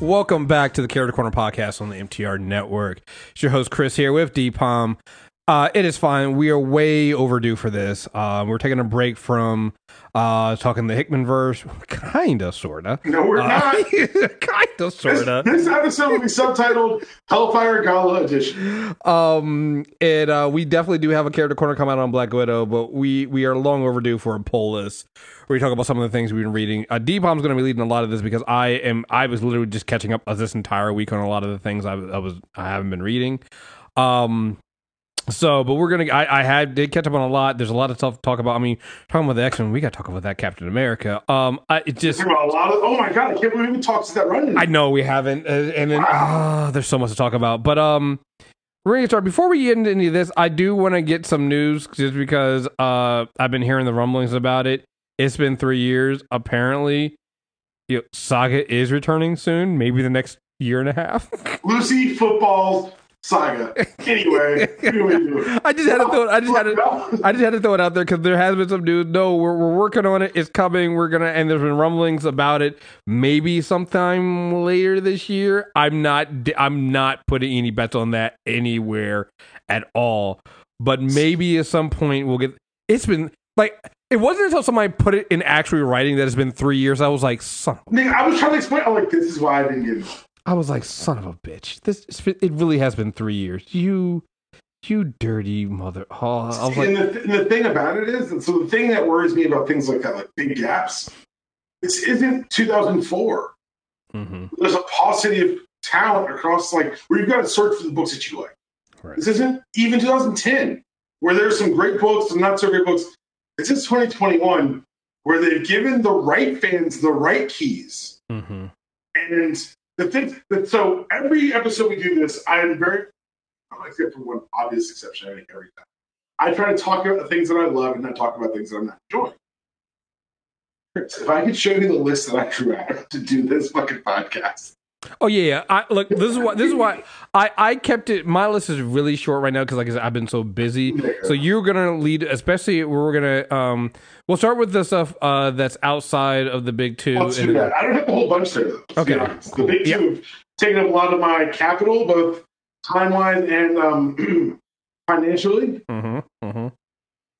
Welcome back to the Character Corner podcast on the MTR Network. It's your host Chris here with DPOM. Uh, it is fine. We are way overdue for this. Uh, we're taking a break from uh, talking the Hickman verse, kinda, sorta. No, we're Uh, not. kinda, sorta. This, this episode will be subtitled Hellfire Gala Edition. Um, and uh, we definitely do have a character corner come out on Black Widow, but we we are long overdue for a poll list where we talk about some of the things we've been reading. Uh, Depom's going to be leading a lot of this because I am I was literally just catching up this entire week on a lot of the things I, I was I haven't been reading. Um. So, but we're gonna. I, I had did catch up on a lot. There's a lot of stuff to talk about. I mean, talking about the X Men, we got to talk about that Captain America. Um, I it just a lot of. Oh my god! I can't believe we talked to that running. I know we haven't, uh, and then ah, there's so much to talk about. But um, we're gonna start before we get into any of this. I do want to get some news just because uh, I've been hearing the rumblings about it. It's been three years. Apparently, you know, Saga is returning soon. Maybe the next year and a half. Lucy football saga. Anyway, what do we do? I just had to throw. It, I just had to. I just had to throw it out there because there has been some news. No, we're we're working on it. It's coming. We're gonna and there's been rumblings about it. Maybe sometime later this year. I'm not. I'm not putting any bets on that anywhere at all. But maybe at some point we'll get. It's been like it wasn't until somebody put it in actual writing that it's been three years. I was like, son. Nigga, I was trying to explain. I'm like, this is why I didn't get it. I was like, son of a bitch. This it really has been three years. You. You dirty mother! Oh, like, and, the, and the thing about it is, so the thing that worries me about things like that, like big gaps, this isn't 2004. mhm. There's a paucity of talent across, like, where you've got to search for the books that you like. Right. This isn't even 2010, where there's some great books and not so great books. This is 2021, where they've given the right fans the right keys. Mm-hmm. And the thing that so every episode we do this, I'm very except for one obvious exception, I think every time. I try to talk about the things that I love and not talk about things that I'm not enjoying. Chris, If I could show you the list that I drew out to do this fucking podcast. Oh yeah, yeah. I, look, this is why. This is why I, I kept it. My list is really short right now because, like I said, I've been so busy. So you're gonna lead, especially we're gonna. Um, we'll start with the stuff uh, that's outside of the big 2 Let's and do that. I don't have a whole bunch there. Though, to be Okay. honest. The big Yeah. two have taken up a lot of my capital, both time wise and um, financially. Mhm, mhm.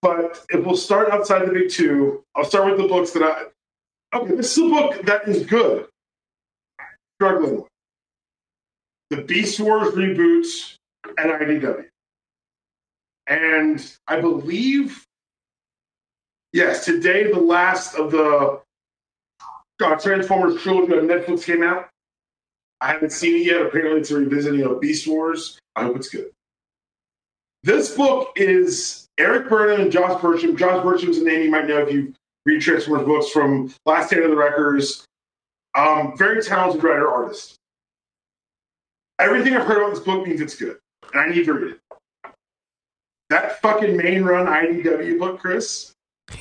But if we'll start outside the big two, I'll start with the books that I. Okay, this is a book that is good. Struggling with the Beast Wars reboots at IDW, and I believe, yes, today the last of the uh, Transformers trilogy on Netflix came out. I haven't seen it yet. Apparently, it's a revisiting of Beast Wars. I hope it's good. This book is Erik Burnham and Josh Burcham. Josh Burcham's a name you might know if you read Transformers books from Last Stand of the Wreckers. Um, very talented writer artist. Everything I've heard about this book means it's good, and I need to read it. That fucking main run IDW book, Chris.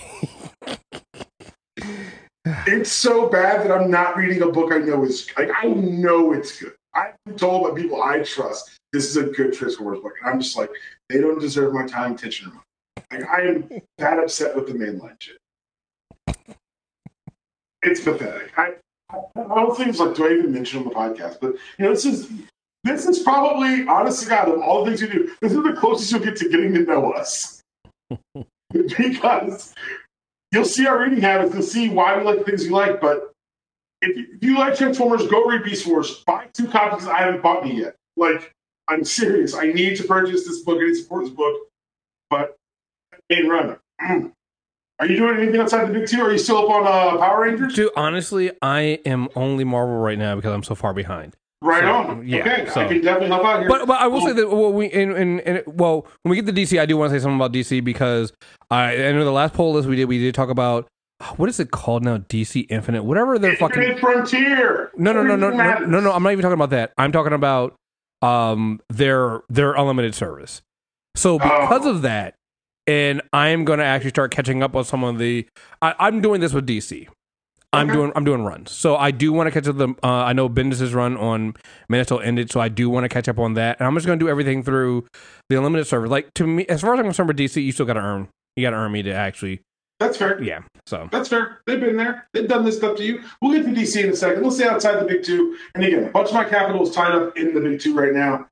it's so bad that I'm not reading a book I know is like I know it's good. I've been told by people I trust this is a good Transformers book, and I'm just like they don't deserve my time, attention, or money. Like I am that upset with the mainline shit. It's pathetic. I, I don't think it's like do I even mention on the podcast? But you know, this is this is probably, honest to God, of all the things you do, this is the closest you'll get to getting to know us. because you'll see our reading habits, you'll see why we like the things we like. But if you, if you like Transformers, go read Beast Wars. Buy two copies. I haven't bought me yet. Like, I'm serious. I need to purchase this book. I need to support this book. But main run. Mm. Are you doing anything outside the big two? Are you still up on uh, Power Rangers? Dude, honestly, I am only Marvel right now because I'm so far behind. Right So, on. yeah, okay, so- I can definitely help out here. But but I will say Um, that well we in, in, in well when we get to DC I do want to say something about DC because I I know the last poll list we did we did talk about what is it called now DC Infinite whatever the fucking Infinite Frontier. no no no no no no no I'm not even talking about that I'm talking about um their their unlimited service so because Oh. of that and I am going to actually start catching up on some of the I, I'm doing this with DC I'm Okay. doing I'm doing runs. So I do want to catch up the uh, I know Bendis' run on Till ended, so I do want to catch up on that. And I'm just gonna do everything through the unlimited server. Like to me as far as I'm concerned with DC, you still gotta earn. You gotta earn me to actually That's fair. Yeah. So That's fair. They've been there. They've done this stuff to you. We'll get to DC in a second. Let's stay outside the big two. And again, a bunch of my capital is tied up in the big two right now.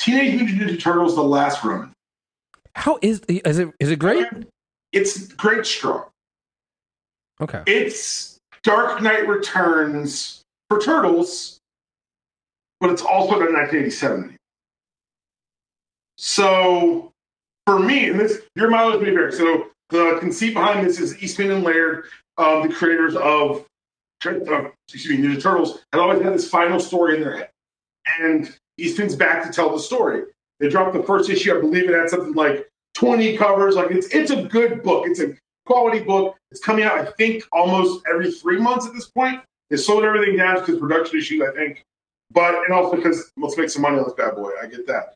Teenage Mutant Ninja Turtles: The Last Ronin. How is is it is it great? It's great strong. Okay. It's Dark Knight Returns for Turtles, but it's also in 1987. So for me, and this your mileage may vary. So the conceit behind this is Eastman and Laird, um, the creators of uh, excuse me, Ninja Turtles, had always had this final story in their head, and Eastman's back to tell the story. They dropped the first issue, I believe it had something like 20 covers. Like it's it's a good book. It's a quality book. It's coming out, I think, almost every three months at this point. They slowed everything down because production issues, I think, but and also because let's make some money on this bad boy. I get that.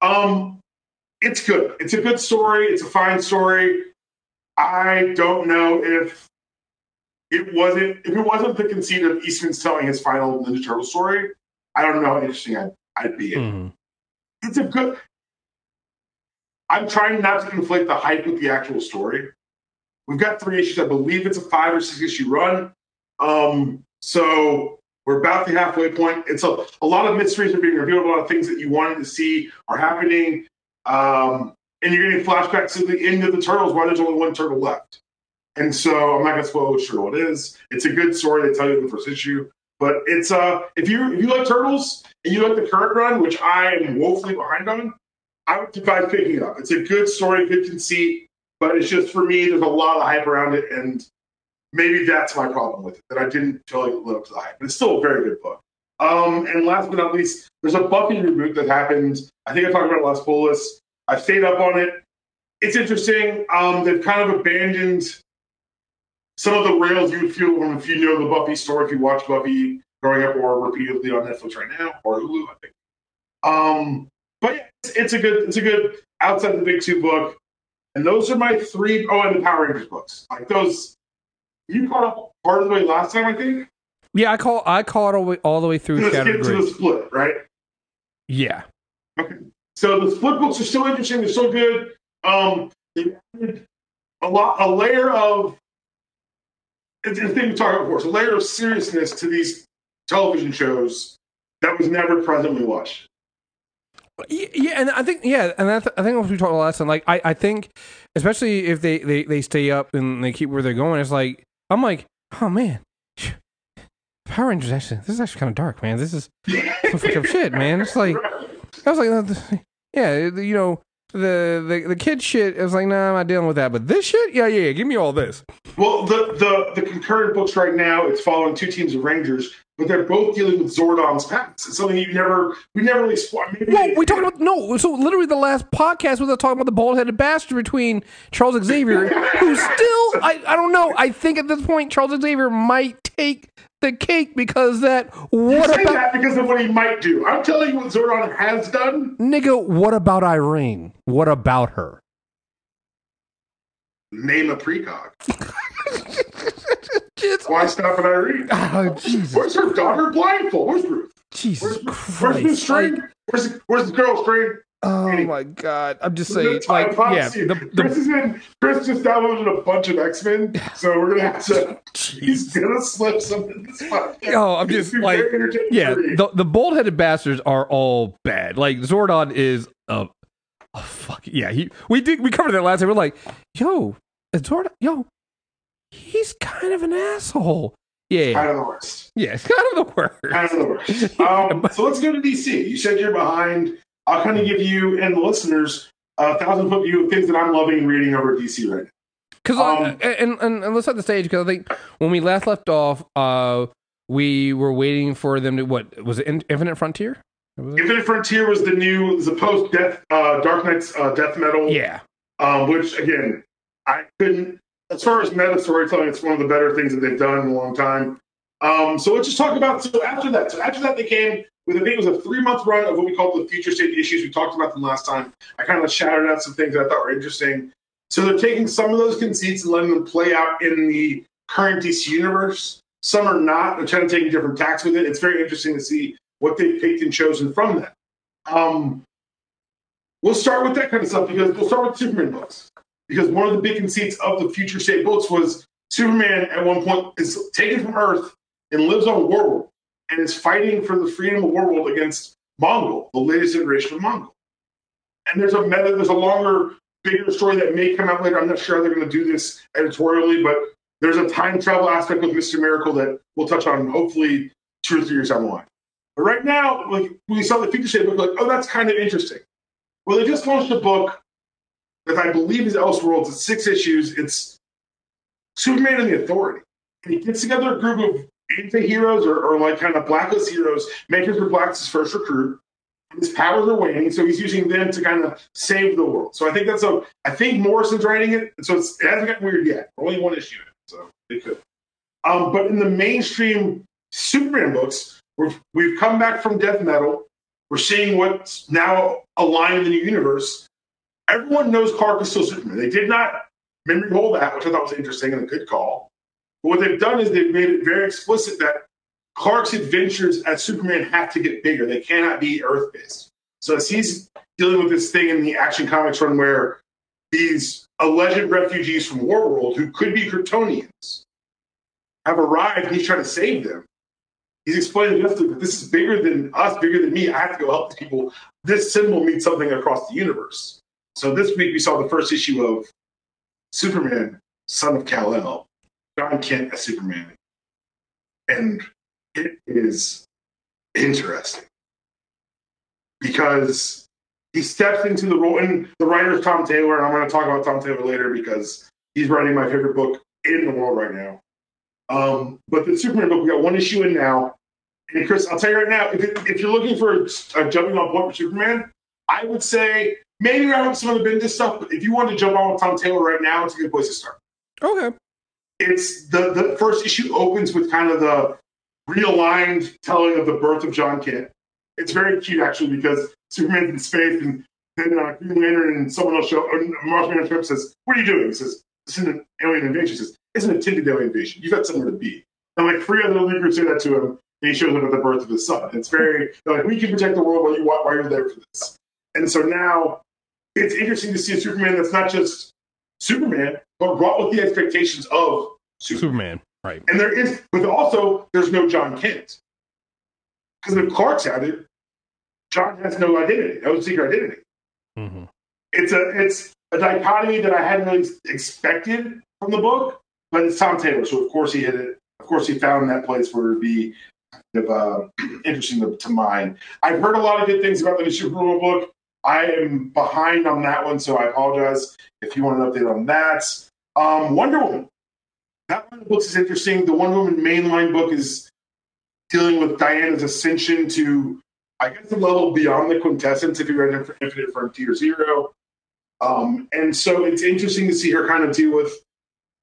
Um, it's good. It's a good story. It's a fine story. I don't know if it wasn't if it wasn't the conceit of Eastman's telling his final Ninja Turtle story. I don't know how interesting I'd, I'd be. Mhm. It's a good. I'm trying not to conflate the hype with the actual story. We've got three issues. I believe it's a five or six issue run. Um, so we're about the halfway point. It's a, a lot of mysteries are being revealed. A lot of things that you wanted to see are happening. Um, and you're getting flashbacks to the end of the Turtles why there's only one turtle left. And so I'm not going to spoil which turtle it is. It's a good story. They tell you in the first issue. But it's uh, if you if you like turtles and you like the current run, which I am woefully behind on, I would advise picking it up. It's a good story, good conceit, but it's just for me. There's a lot of hype around it, and maybe that's my problem with it that I didn't it lived up to the hype. But it's still a very good book. Um, and last but not least, there's a Buffy reboot that happened. I think I talked about it last bolus. I stayed up on it. It's interesting. Um, they've kind of abandoned some of the rails you would feel from if you know the Buffy story, if you watch Buffy growing up or repeatedly on Netflix right now or Hulu, I think. Um, but yeah, it's, it's a good, it's a good outside the big two book. And those are my three. Oh, and the Power Rangers books. Like those, you caught up part of the way last time, I think. Yeah, I call I call it all the way, all the way through Let's Shattered get to the split, right? Yeah. Okay. So the split books are still interesting. They're still good. Um, they added a lot, a layer of. It's the thing we talked about before. It's a layer of seriousness to these television shows that was never present when we watched. Yeah, and I think yeah, and that's, I think we talked last time. Like I, I think especially if they, they they stay up and they keep where they're going, it's like I'm like, oh man, Power Rangers actually this is actually kind of dark, man. This is some fucked up shit, man. It's like I was like, yeah, you know. The, the the kid shit, I was like, nah, I'm not dealing with that. But this shit, yeah, yeah, yeah, give me all this. Well, the, the the concurrent books right now, it's following two teams of Rangers, but they're both dealing with Zordon's patents. It's something you never, we never really. Maybe Well, we talked about no. So literally, the last podcast was talking about the bald-headed bastard between Charles Xavier, who still, I, I don't know. I think at this point, Charles Xavier might take the cake because that. You What say about that because of what he might do. I'm telling you what Zordon has done. nigga? What about Irene? What about her? Name a precog. Why stop at Irene? oh Jesus, Where's her daughter blindfold? Where's Ruth? Jesus Where's, where's Christ! Miss Strain? Like, Where's the, where's the girl Strain? Oh my God! I'm just saying, like, yeah, you, the, Chris the is in. Chris just downloaded a bunch of X Men, so we're gonna have to. He's gonna slip some in this podcast. Oh, I'm just like, yeah, the the bald headed bastards are all bad. Like Zordon is a, a fuck. Yeah, he we did we covered that last time. We're like, yo, Zordon, yo, he's kind of an asshole. Yeah, kind of the worst. yeah, it's kind of the worst. Kind of the worst. Um, so let's go to DC. You said you're behind. I'll kind of give you and the listeners a thousand foot view of things that I'm loving reading over at DC right now. Because Um, and, and and let's set the stage because I think when we last left off, uh, we were waiting for them to what was it Infinite Frontier? Was it? Infinite Frontier was the new, was the post Death, uh, Dark Nights uh, Death Metal. Yeah, um, which again, I couldn't. As far as meta storytelling, it's one of the better things that they've done in a long time. Um, so let's just talk about. So after that, so after that, they came with I think it was a three month run of what we call the future state issues. We talked about them last time. I kind of shouted out some things that I thought were interesting. So they're taking some of those conceits and letting them play out in the current DC universe. Some are not. They're trying to take a different tacks with it. It's very interesting to see what they've picked and chosen from that. Um, we'll start with that kind of stuff because we'll start with Superman books. because one of the big conceits of the future state books was Superman at one point is taken from Earth and lives on Warworld and is fighting for the freedom of the Warworld against Mongul, the latest iteration of Mongul. And there's a meta, there's a longer, bigger story that may come out later. I'm not sure how they're going to do this editorially, but there's a time travel aspect with Mr. Miracle that we'll touch on hopefully two or three years down the line. But right now, like when we saw the future state book, like, oh, that's kind of interesting. Well, they just launched a book that I believe is Elseworlds. It's six issues. It's Superman and the Authority. And he gets together a group of anti-heroes or, or like kind of blacklist heroes, makers for Black's first recruit. His powers are waning, so he's using them to kind of save the world. So I think that's a. I think Morrison's writing it, so it hasn't gotten weird yet. Only one issue, so it could. Um, but in the mainstream Superman books, we've, we've come back from Death Metal. We're seeing what's now aligned in the new universe. Everyone knows Clark is still Superman. They did not memory hole that, which I thought was interesting and a good call. But what they've done is they've made it very explicit that Clark's adventures as Superman have to get bigger. They cannot be Earth based. So as he's dealing with this thing in the Action Comics run where these alleged refugees from Warworld, who could be Kryptonians, have arrived and he's trying to save them. He's explaining to that this is bigger than us, bigger than me. I have to go help the people. This symbol means something across the universe. So this week we saw the first issue of Superman, son of Kal-El, Jon Kent as Superman. And it is interesting because he steps into the role, and the writer is Tom Taylor, and I'm going to talk about Tom Taylor later because he's writing my favorite book in the world right now. Um, but the Superman book, we got one issue in now. And Chris, I'll tell you right now, if, it, if you're looking for a jumping on point for Superman, I would say maybe wrap up some of the Bendis stuff. But if you want to jump on with Tom Taylor right now, it's a good place to start. Okay. It's the the first issue opens with kind of the realigned telling of the birth of Jon Kent. It's very cute actually because Superman's in space and then uh, Green Lantern and someone else show or Martian Trip says, "What are you doing?" He says, "This isn't an alien invasion." He says, "It's an intended alien invasion. You've got somewhere to be." And like three other leaders say that to him, and he shows up at the birth of his son. It's very like we can protect the world while you while you're there for this. And so now it's interesting to see a Superman that's not just Superman, but brought with the expectations of Superman. Superman. Right. And there is, but also there's no Jon Kent. Because if Clark's at it, John has no identity, no secret identity. Mm-hmm. It's a it's a dichotomy that I hadn't really expected from the book, but it's Tom Taylor, so of course he hit it. Of course he found that place where it'd be kind of uh, interesting to, to mine. I've heard a lot of good things about the new Superman book. I am behind on that one, so I apologize if you want an update on that. Um, Wonder Woman. That one of the books is interesting. The Wonder Woman mainline book is dealing with Diana's ascension to, I guess, the level beyond the quintessence if you read Infinite Frontier Zero. Um, and so it's interesting to see her kind of deal with.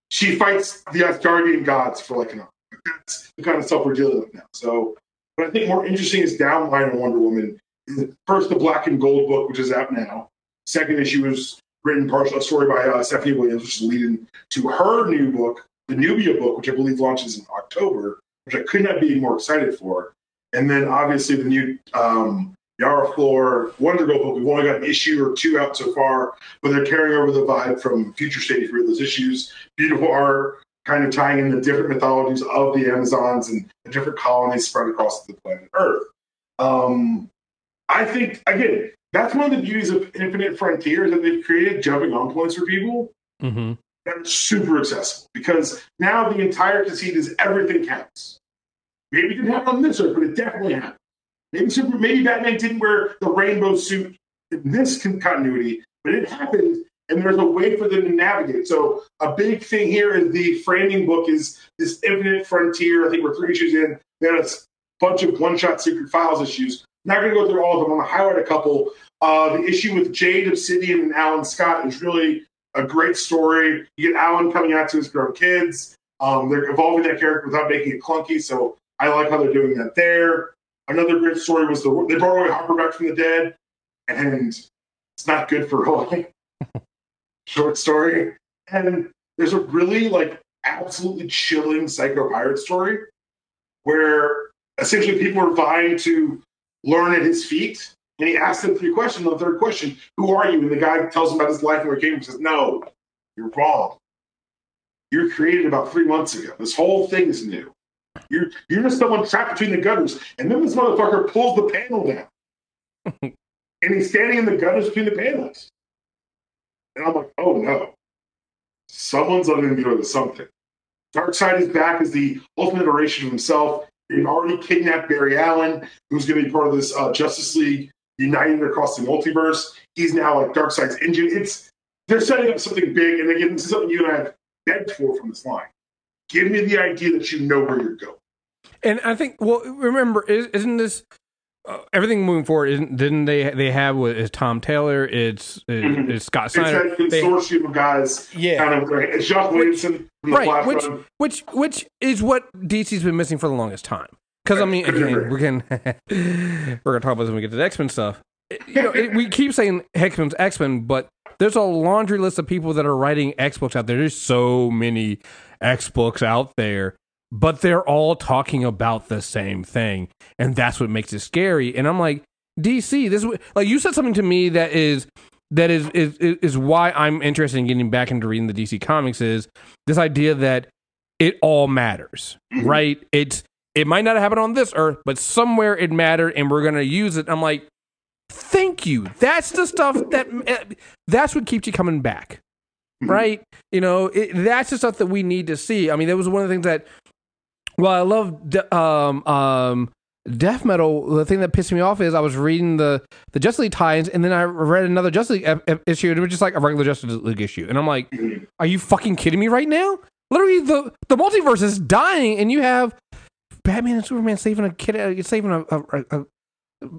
She fights the Asgardian gods for like an hour. That's the kind of stuff we're dealing with now. So, but I think more interesting is downline in Wonder Woman first the Black and Gold book, which is out now. Second issue was written partial story by uh, Stephanie Williams, which is leading to her new book, the Nubia book, which I believe launches in October, which I could not be more excited for. And then obviously the new um, Yara Flor Wonder Girl book. We've only got an issue or two out so far, but they're carrying over the vibe from Future State read those issues. Beautiful art, kind of tying in the different mythologies of the Amazons and the different colonies spread across the planet Earth. Um, I think again, that's one of the beauties of Infinite Frontier that they've created jumping on points for people mm-hmm. that are super accessible because now the entire conceit is everything counts. Maybe it didn't happen on this earth, but it definitely happened. Maybe Super, maybe Batman didn't wear the rainbow suit in this continuity, but it happened, and there's a way for them to navigate. So a big thing here is the framing book is this Infinite Frontier. I think we're three issues in. There's a bunch of one-shot secret files issues not going to go through all of them. I'm going to highlight a couple. Uh, the issue with Jade Obsidian and Alan Scott is really a great story. You get Alan coming out to his grown kids. Um, they're evolving that character without making it clunky. So I like how they're doing that there. Another great story was the they brought away Harper back from the dead, and it's not good for Roy. Short story, and there's a really like absolutely chilling psycho pirate story where essentially people are vying to learn at his feet. And he asks him three questions. The third question, who are you? And the guy tells him about his life and where he came from. Says, no, You're wrong. You were created about three months ago. This whole thing is new. You're you're just someone trapped between the gutters, and then this motherfucker pulls the panel down, and he's standing in the gutters between the panels. And I'm like, oh no, someone's undoing with something. Darkseid is back as the ultimate iteration of himself. They've already kidnapped Barry Allen, who's going to be part of this uh, Justice League united across the multiverse. He's now like Darkseid's engine. It's they're setting up something big, and again, this is something you and I have begged for from this line. Give me the idea that you know where you're going. And I think, well, remember, isn't this uh, everything moving forward? Isn't didn't they they have with is Tom Taylor? It's is, mm-hmm. is Scott Snyder. It's that consortium they, of guys. Yeah, kind of it's Josh Williamson right, which which which is what DC's been missing for the longest time. Because I mean, again, we're gonna we're gonna talk about this when we get to the X Men stuff. You know, it, we keep saying X Men's X Men, but there's a laundry list of people that are writing X books out there. There's so many X books out there, but they're all talking about the same thing, and that's what makes it scary. And I'm like, DC, this is like you said something to me that is that is is is why I'm interested in getting back into reading the DC comics is this idea that it all matters, mm-hmm. right? It's it might not happen on this earth, but somewhere it mattered, and we're gonna use it. I'm like, thank you. That's the stuff that eh, that's what keeps you coming back, mm-hmm. right? You know, it, that's the stuff that we need to see. I mean, that was one of the things that. Well, I love um um death metal. The thing that pissed me off is I was reading the the Justice League tie-ins, and then I read another Justice League issue, and it was just like a regular Justice League issue, and I'm like, mm-hmm. are you fucking kidding me right now? Literally, the the multiverse is dying, and you have Batman and Superman saving a kid, uh, saving a, a, a,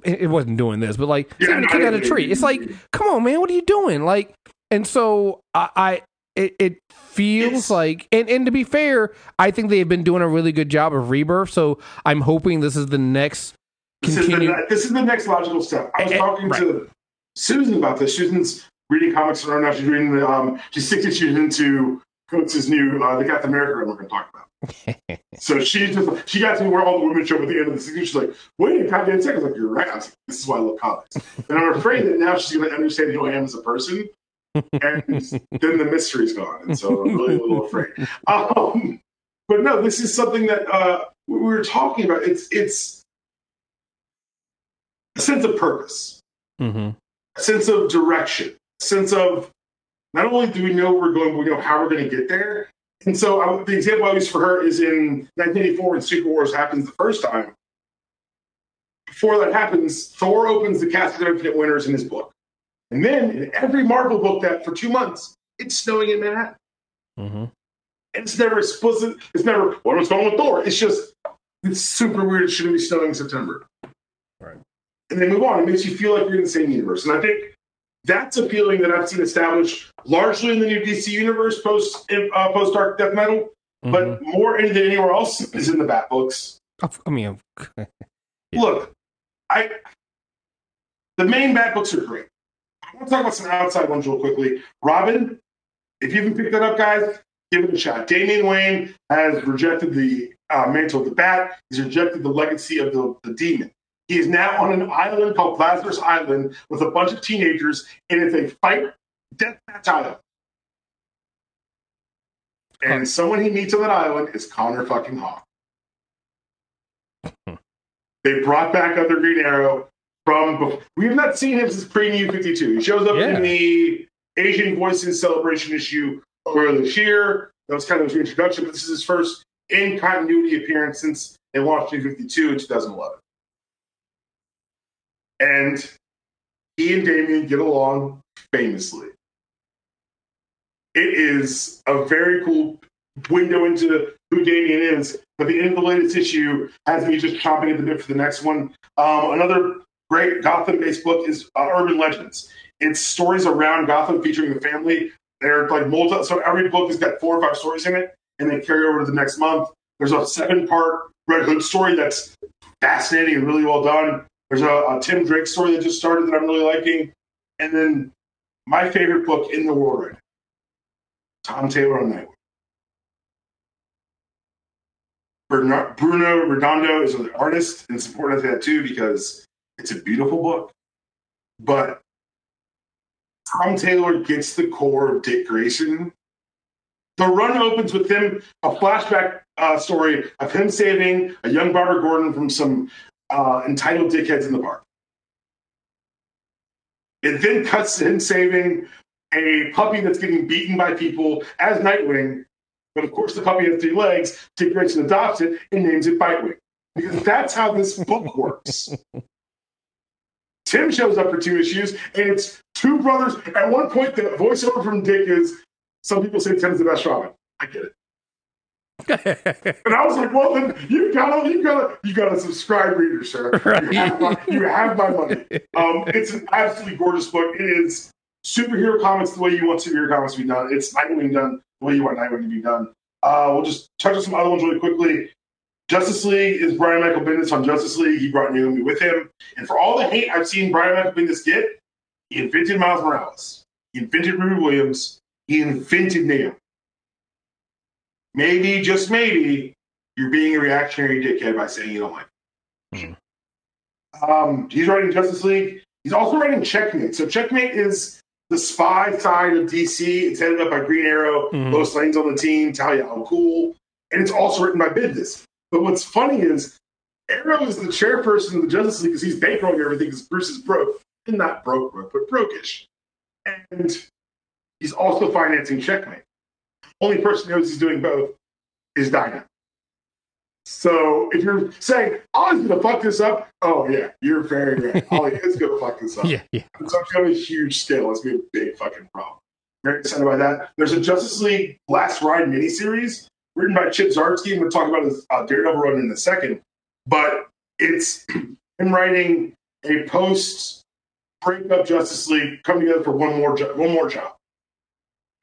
it wasn't doing this, but like yeah, saving a kid out of a tree. It's like, come on, man, what are you doing? Like, and so I, I it, it feels yes. like, and and to be fair, I think they have been doing a really good job of rebirth. So I'm hoping this is the next. This, is the, this is the next logical step. I was and, talking right. to Susan about this. Susan's reading comics right now. She's reading the um, she's six issues into Coates' new uh, the Captain America we're going to talk about so she just she got to where all the women show up at the end of the season. She's like, wait a goddamn second. I was like, you're right. Like, this is why I love comics. And I'm afraid that now she's going to understand who I am as a person. And then the mystery's gone. And so I'm really a little afraid. Um, but no, this is something that uh, we were talking about. It's it's a sense of purpose, mm-hmm. a sense of direction, a sense of not only do we know where we're going, but we know how we're going to get there. And so I, the example I use for her is in 1984 when Secret Wars happens the first time. Before that happens, Thor opens the Casket of Infinite Winners in his book. And then in every Marvel book that for two months, it's snowing in Manhattan. Mm-hmm. And it's never explicit. It's never, what was going with Thor? It's just, it's super weird. It shouldn't be snowing in September. Right. And they move on. It makes you feel like you're in the same universe. And I think that's a feeling that I've seen established largely in the new DC universe post uh, post Dark Death Metal, mm-hmm. but more than anywhere else is in the Bat books. I mean, yeah. look, I the main Bat books are great. I want to talk about some outside ones real quickly. Robin, if you haven't picked that up, guys, give it a shot. Damian Wayne has rejected the uh, mantle of the Bat. He's rejected the legacy of the, the Demon. He is now on an island called Lazarus Island with a bunch of teenagers, and it's a fight death match island. And huh. someone he meets on that island is Connor fucking Hawke. they brought back other Green Arrow from. Before. We have not seen him since pre New 52. He shows up yeah. in the Asian Voices celebration issue earlier this year. That was kind of his introduction, but this is his first in continuity appearance since they launched New 52 in 2011. And he and Damian get along famously. It is a very cool window into who Damian is. But the end of the latest issue has me just chomping at the bit for the next one. Um, another great Gotham-based book is uh, Urban Legends. It's stories around Gotham featuring the family. They're like multi, so every book has got four or five stories in it, and they carry over to the next month. There's a seven-part Red Hood story that's fascinating and really well done. There's a, a, Tim Drake story that just started that I'm really liking. And then my favorite book in the world right now, Tom Taylor on Nightwing. Bruno Redondo is an artist, and important to that too because it's a beautiful book. But Tom Taylor gets the core of Dick Grayson The run opens with him a flashback uh, story of him saving a young Barbara Gordon from some uh, entitled dickheads in the park. It then cuts to him saving a puppy that's getting beaten by people as Nightwing. But of course, the puppy has three legs. Dick Grayson adopts it and names it Bitewing. Because that's how this book works. Tim shows up for two issues, and it's two brothers. At one point, the voiceover from Dick is some people say Tim's the best Robin. I get it. And I was like, well, then you gotta, you gotta, you gotta subscribe, reader, sir. Right. You, have my, you have my money. Um, it's an absolutely gorgeous book. It is superhero comics the way you want superhero comics to be done. It's Nightwing done the way you want Nightwing to be done. Uh, we'll just touch on some other ones really quickly. Justice League is Brian Michael Bendis on Justice League. He brought Naomi with him. And for all the hate I've seen Brian Michael Bendis get, he invented Miles Morales. He invented Riri Williams. He invented Naomi. Maybe, just maybe, you're being a reactionary dickhead by saying you don't like it. Um, he's writing Justice League. He's also writing Checkmate. So Checkmate is the spy side of DC. It's headed up by Green Arrow. Mhm. Lois Lane's on the team. Talia al Ghul. And it's also written by Bendis. But what's funny is Arrow is the chairperson of the Justice League because he's bankrolling everything because Bruce is broke. And not broke, broke, but brokish. And he's also financing Checkmate. Only person who knows he's doing both is Dinah. So if you're saying, Ollie's to fuck this up, oh, yeah, you're very right. Ollie is going to fuck this up. yeah, yeah. It's on a huge scale. It's to be a big fucking problem. Very excited by that. There's a Justice League Last Ride miniseries written by Chip Zdarsky. I'm going to talk about his uh, Daredevil run in a second. But it's him writing a post breakup Justice League coming together for one more jo- one more job.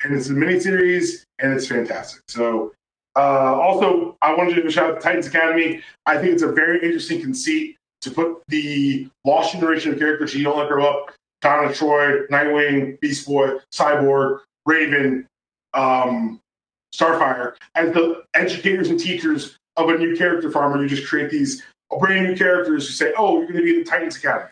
And it's a miniseries and it's fantastic. So uh, also, I wanted to give a shout out to Titans Academy. I think it's a very interesting conceit to put the lost generation of characters you don't let grow up Donna Troy, Nightwing, Beast Boy, Cyborg, Raven, um, Starfire as the educators and teachers of a new character farmer. You just create these brand new characters who say, "Oh, you're going to be in the Titans Academy,"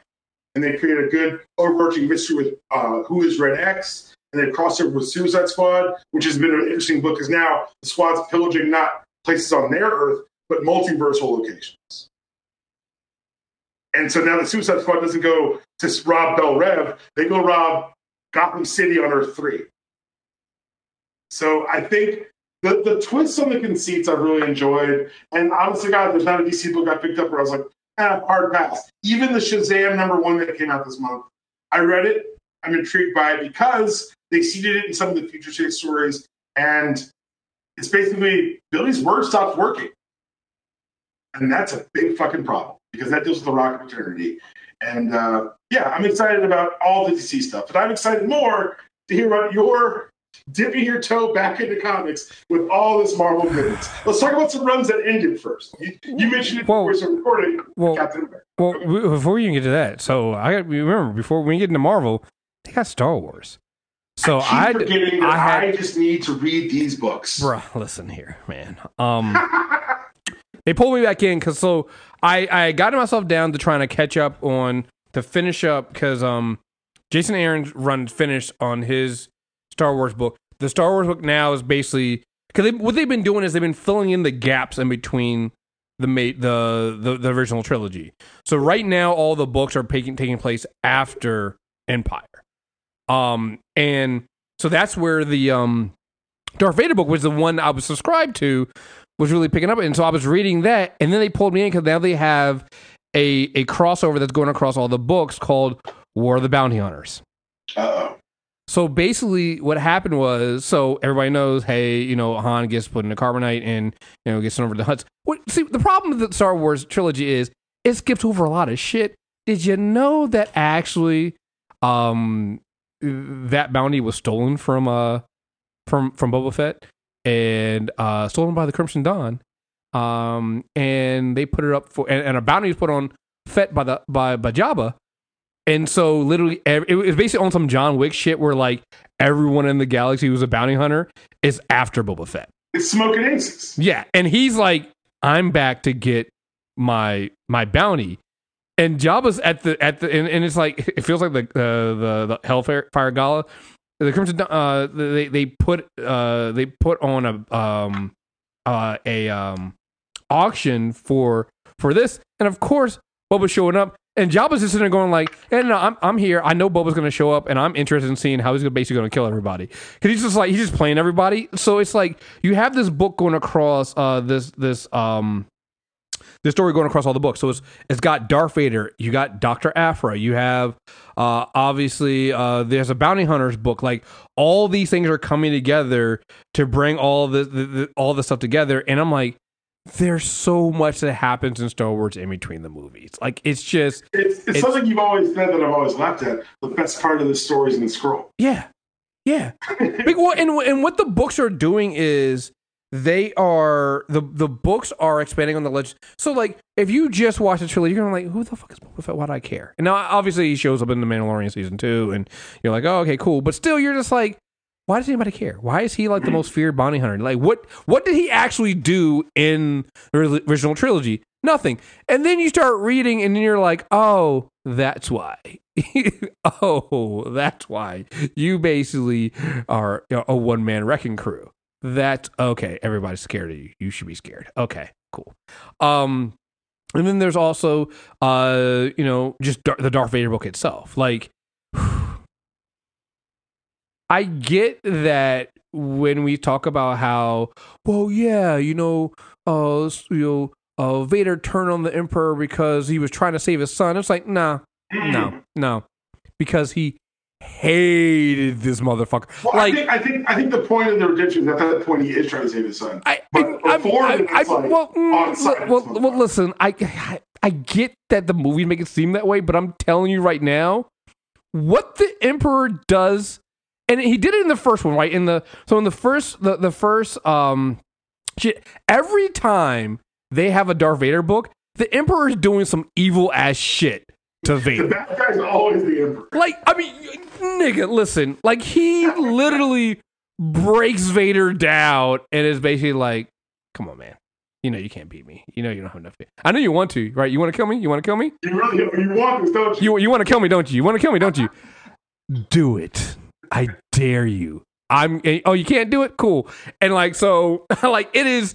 and they create a good overarching mystery with uh, who is Red X, and they cross over with Suicide Squad, which has been an interesting book because now the squad's pillaging not places on their Earth but multiversal locations. And so now the Suicide Squad doesn't go to rob Belle Reve; they go rob Gotham City on Earth Three. So I think the the twists on the conceits I've really enjoyed. And honestly, God, there's not a DC book I picked up where I was like, ah, hard pass. Even the Shazam number one that came out this month, I read it. I'm intrigued by it because they seeded it in some of the future state stories, and it's basically Billy's word stops working, and that's a big fucking problem because that deals with the rock of Eternity. And uh, yeah, I'm excited about all the DC stuff, but I'm excited more to hear about your dipping your toe back into comics with all this Marvel goodness. Let's talk about some runs that ended first. You, you mentioned it Well- before we started recording. well- Captain America. Well, we- before you get to that, so I got remember before we get into Marvel, they got Star Wars. So I I, forgetting that I I, just need to read these books. bruh, listen here, man. Um, they pulled me back in because so I I got myself down to trying to catch up on to finish up because um Jason Aaron's run finished on his Star Wars book. The Star Wars book now is basically because they, what they've been doing is they've been filling in the gaps in between the ma- the, the the original trilogy. So right now, all the books are taking taking place after Empire, um, and so that's where the um Darth Vader book was the one I was subscribed to, was really picking up, and so I was reading that, and then they pulled me in because now they have a a crossover that's going across all the books called War of the Bounty Hunters. Uh-oh. So basically, what happened was, so everybody knows, hey, you know, Han gets put in a carbonite and you know gets sent over to the Hutts. What? See, the problem with the Star Wars trilogy is it skips over a lot of shit. Did you know that actually, um, that bounty was stolen from uh from from Boba Fett and uh stolen by the Crimson Dawn, um, and they put it up for and, and a bounty was put on Fett by the by by Jabba. And so, literally, ev- it was basically on some John Wick shit where like everyone in the galaxy who's a bounty hunter is after Boba Fett. It's smoking aces. Yeah, and he's like, "I'm back to get my my bounty," and Jabba's at the at the and, and it's like it feels like the uh, the the Hellfire Fire Gala. the Crimson uh they they put uh they put on a um uh a um auction for for this, and of course Boba's showing up, and Jabba's just sitting there going like, "And no, I'm I'm here. I know Boba's going to show up, and I'm interested in seeing how he's basically going to kill everybody because he's just like he's just playing everybody. So it's like you have this book going across uh this this um this story going across all the books. So it's it's got Darth Vader, you got Doctor Aphra, you have uh, obviously uh, there's a bounty hunters book. Like all these things are coming together to bring all the, the, the all this stuff together, and I'm like. There's so much that happens in Star Wars in between the movies. Like it's just It's, it's, It's- something you've always said that I've always laughed at. The best part of the stories in the scroll. Yeah, yeah. Well, and and what the books are doing is they are the the books are expanding on the legend. So like, if you just watch the trilogy, you're gonna like, who the fuck is Boba Fett? Why do I care? And now obviously he shows up in the Mandalorian season two, and you're like, oh okay, cool. But still, you're just like. Why does anybody care? Why is he like the most feared bounty hunter? Like, what what did he actually do in the original trilogy? Nothing. And then you start reading, and then you're like, oh, that's why. oh, that's why you basically are a one man wrecking crew. That's okay. Everybody's scared of you. You should be scared. Okay, cool. Um, and then there's also, uh, you know, just Dar- the Darth Vader book itself. Like, I get that when we talk about how, well, yeah, you know, uh, you know, uh, Vader turned on the Emperor because he was trying to save his son. It's like, nah, no, no, because he hated this motherfucker. Well, like, I think I think I think the point of the redemption is at that point he is trying to save his son. I, But I, before I, I, like well, mm, well, well, listen, I, I, get that the movies make it seem that way, but I'm telling you right now, what the Emperor does, and he did it in the first one, right? In the so in the first, the the first, um, shit. Every time they have a Darth Vader book, the Emperor is doing some evil ass shit to The Vader. bad guy's always the emperor. Like, I mean, nigga, listen. Like, he literally breaks Vader down and is basically like, come on, man. You know you can't beat me. You know you don't have enough. I know you want to, right? You want to kill me? You want to kill me? You really you want this, don't you? You you want to kill me, don't you? You want to kill me, don't you? Do it. I dare you. I'm. Eh, oh, you can't do it. Cool. And like so, like it is.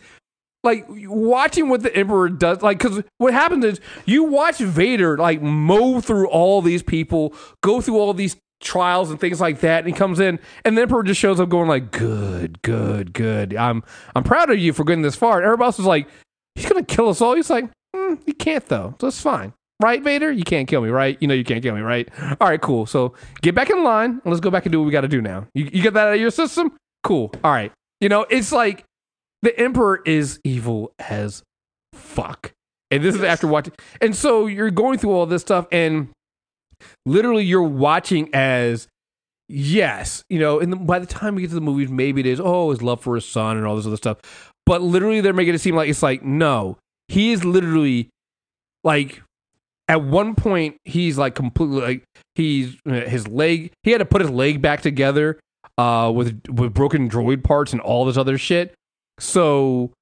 Like watching what the Emperor does, like because what happens is you watch Vader like mow through all these people, go through all these trials and things like that, and he comes in, and the Emperor just shows up going like, "Good, good, good. I'm I'm proud of you for getting this far." And everybody else is like, "He's gonna kill us all." He's like, mm, "He can't though, so it's fine." Right, Vader? You can't kill me, right? You know you can't kill me, right? All right, cool. So get back in line and let's go back and do what we got to do now. You, you get that out of your system? Cool. All right. You know, it's like the Emperor is evil as fuck. And this is after watching. And so you're going through all this stuff and literally you're watching as yes, you know, and by the time we get to the movies, maybe it is, oh, his love for his son and all this other stuff. But literally they're making it seem like it's like, no, he is literally like at one point he's like completely like he's uh, his leg he had to put his leg back together uh with with broken droid parts and all this other shit so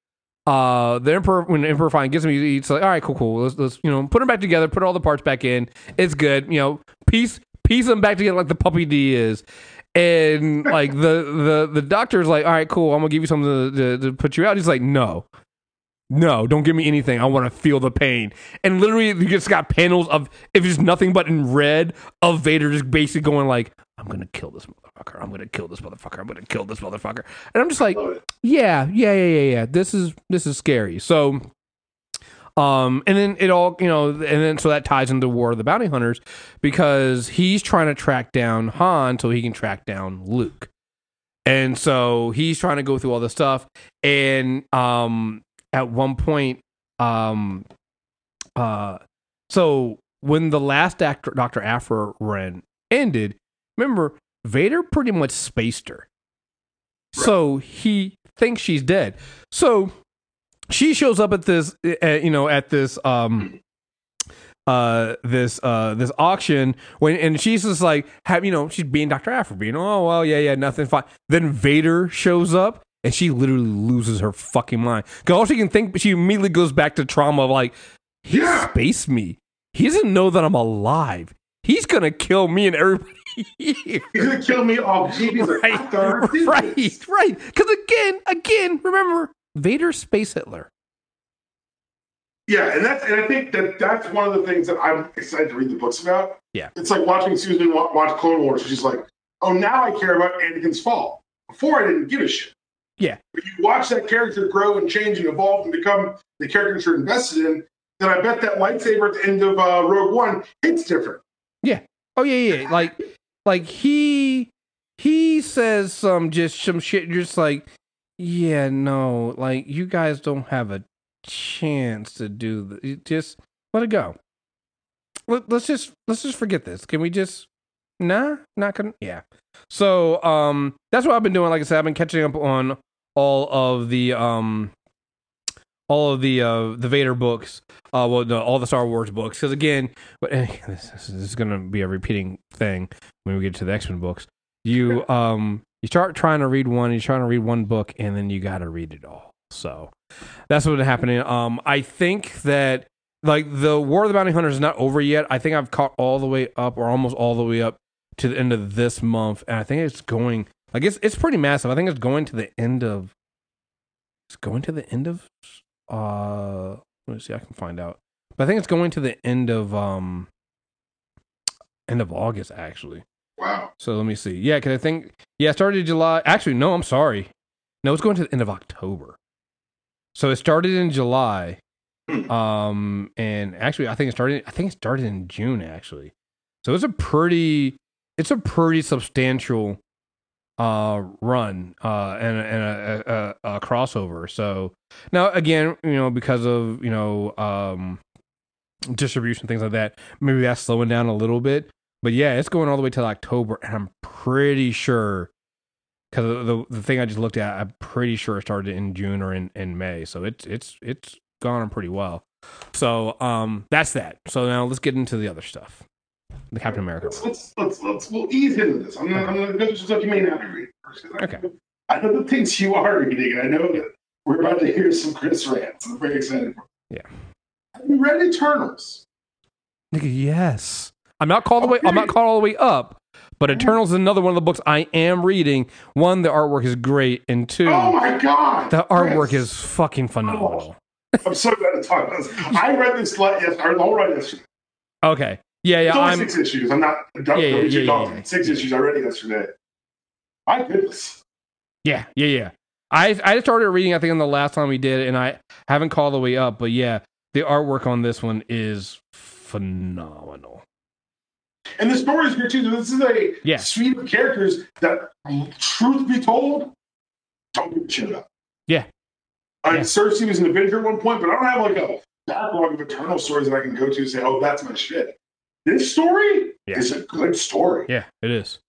uh the emperor when the emperor finally gets him he- he's like all right cool cool. Let's, let's you know put him back together put all the parts back in. It's good you know piece piece them back together like the puppy d is. And like the the the doctor's like all right cool i'm gonna give you something to, to, to put you out. He's like no. No, don't give me anything. I want to feel the pain. And literally, you just got panels of if it's nothing but in red of Vader just basically going like, "I'm gonna kill this motherfucker. I'm gonna kill this motherfucker. I'm gonna kill this motherfucker." And I'm just like, "Yeah, yeah, yeah, yeah, yeah. This is this is scary." So, um, and then it all you know, and then so that ties into War of the Bounty Hunters because he's trying to track down Han so he can track down Luke. And so he's trying to go through all this stuff. And um at one point, um uh so when the last actor Dr. Aphra run ended, remember, Vader pretty much spaced her. So he thinks she's dead. So she shows up at this uh, you know, at this um uh this uh this auction when and she's just like have you know she's being Dr. Aphra being oh well yeah yeah nothing fine then Vader shows up and she literally loses her fucking mind because all she can think she immediately goes back to trauma of like he Yeah. spaced me he doesn't know that I'm alive he's gonna kill me and everybody He's gonna kill me off GB's like, I thought I did right, right. Because again, again, remember, Vader space Hitler. Yeah, and that's and I think that that's one of the things that I'm excited to read the books about. Yeah. it's like watching Susan wa- watch Clone Wars. She's like, oh, now I care about Anakin's fall. Before I didn't give a shit. Yeah. But you watch that character grow and change and evolve and become the character you're invested in. Then I bet that lightsaber at the end of uh, Rogue One hits different. Yeah. Oh yeah, yeah. Like, like he he says some just some shit. Just like, yeah, no, like you guys don't have a chance to do this. Just let it go. Let, let's just let's just forget this. Can we just? Nah, not gonna. Yeah. So um, that's what I've been doing. Like I said, I've been catching up on all of the um, all of the uh the Vader books. Uh, well, no, all the Star Wars books. Because again, but this, this is going to be a repeating thing when we get to the X Men books. You um you start trying to read one, you're trying to read one book, and then you got to read it all. So that's what's happening. Um, I think that like the War of the Bounty Hunters is not over yet. I think I've caught all the way up, or almost all the way up to the end of this month, and I think it's going like it's it's pretty massive. I think it's going to the end of it's going to the end of uh let me see, I can find out. But I think it's going to the end of um end of August actually. Wow. So let me see. Yeah, because I think yeah, it started in July. Actually, no, I'm sorry. No, it's going to the end of October. So it started in July. Um and actually I think it started I think it started in June actually. So it's a pretty it's a pretty substantial uh run uh and, and a, a, a crossover. So now again, you know, because of, you know, um distribution things like that, maybe that's slowing down a little bit. But yeah, it's going all the way till October, and I'm pretty sure because the the thing I just looked at, I'm pretty sure it started in June or in, in May. So it's it's it's gone on pretty well. So um, that's that. So now let's get into the other stuff. The Captain America. Let's let's let's, let's we'll ease into this. I'm gonna, I'm gonna go through some stuff you may not be reading. first, I- Okay. I know the things you are reading, and I know that we're about to hear some Chris rants. I'm very excited. For Yeah. Have you read Eternals? Nigga, yes. I'm not called the way. I'm not called all the way up. But oh. Eternals is another one of the books I am reading. One, the artwork is great, and two, Oh my god! the artwork Chris. is fucking oh phenomenal. I'm so glad to talk about this. I read this like yes, whole run yesterday. Okay, yeah, yeah. It's only I'm six issues. I'm not Yeah, yeah, yeah, yeah, yeah. Six issues. I read it yesterday. My goodness. Yeah, yeah, yeah. I I started reading. I think on the last time we did, and I haven't called the way up. But yeah, the artwork on this one is phenomenal. And the story is great too. This is a Yeah. suite of characters that, truth be told, don't give a shit about. Yeah. I mean, Yeah. Sersi was an Avenger at one point, but I don't have like a backlog of Eternal stories that I can go to and say, "Oh, that's my shit." This story Yeah. is a good story. Yeah, it is.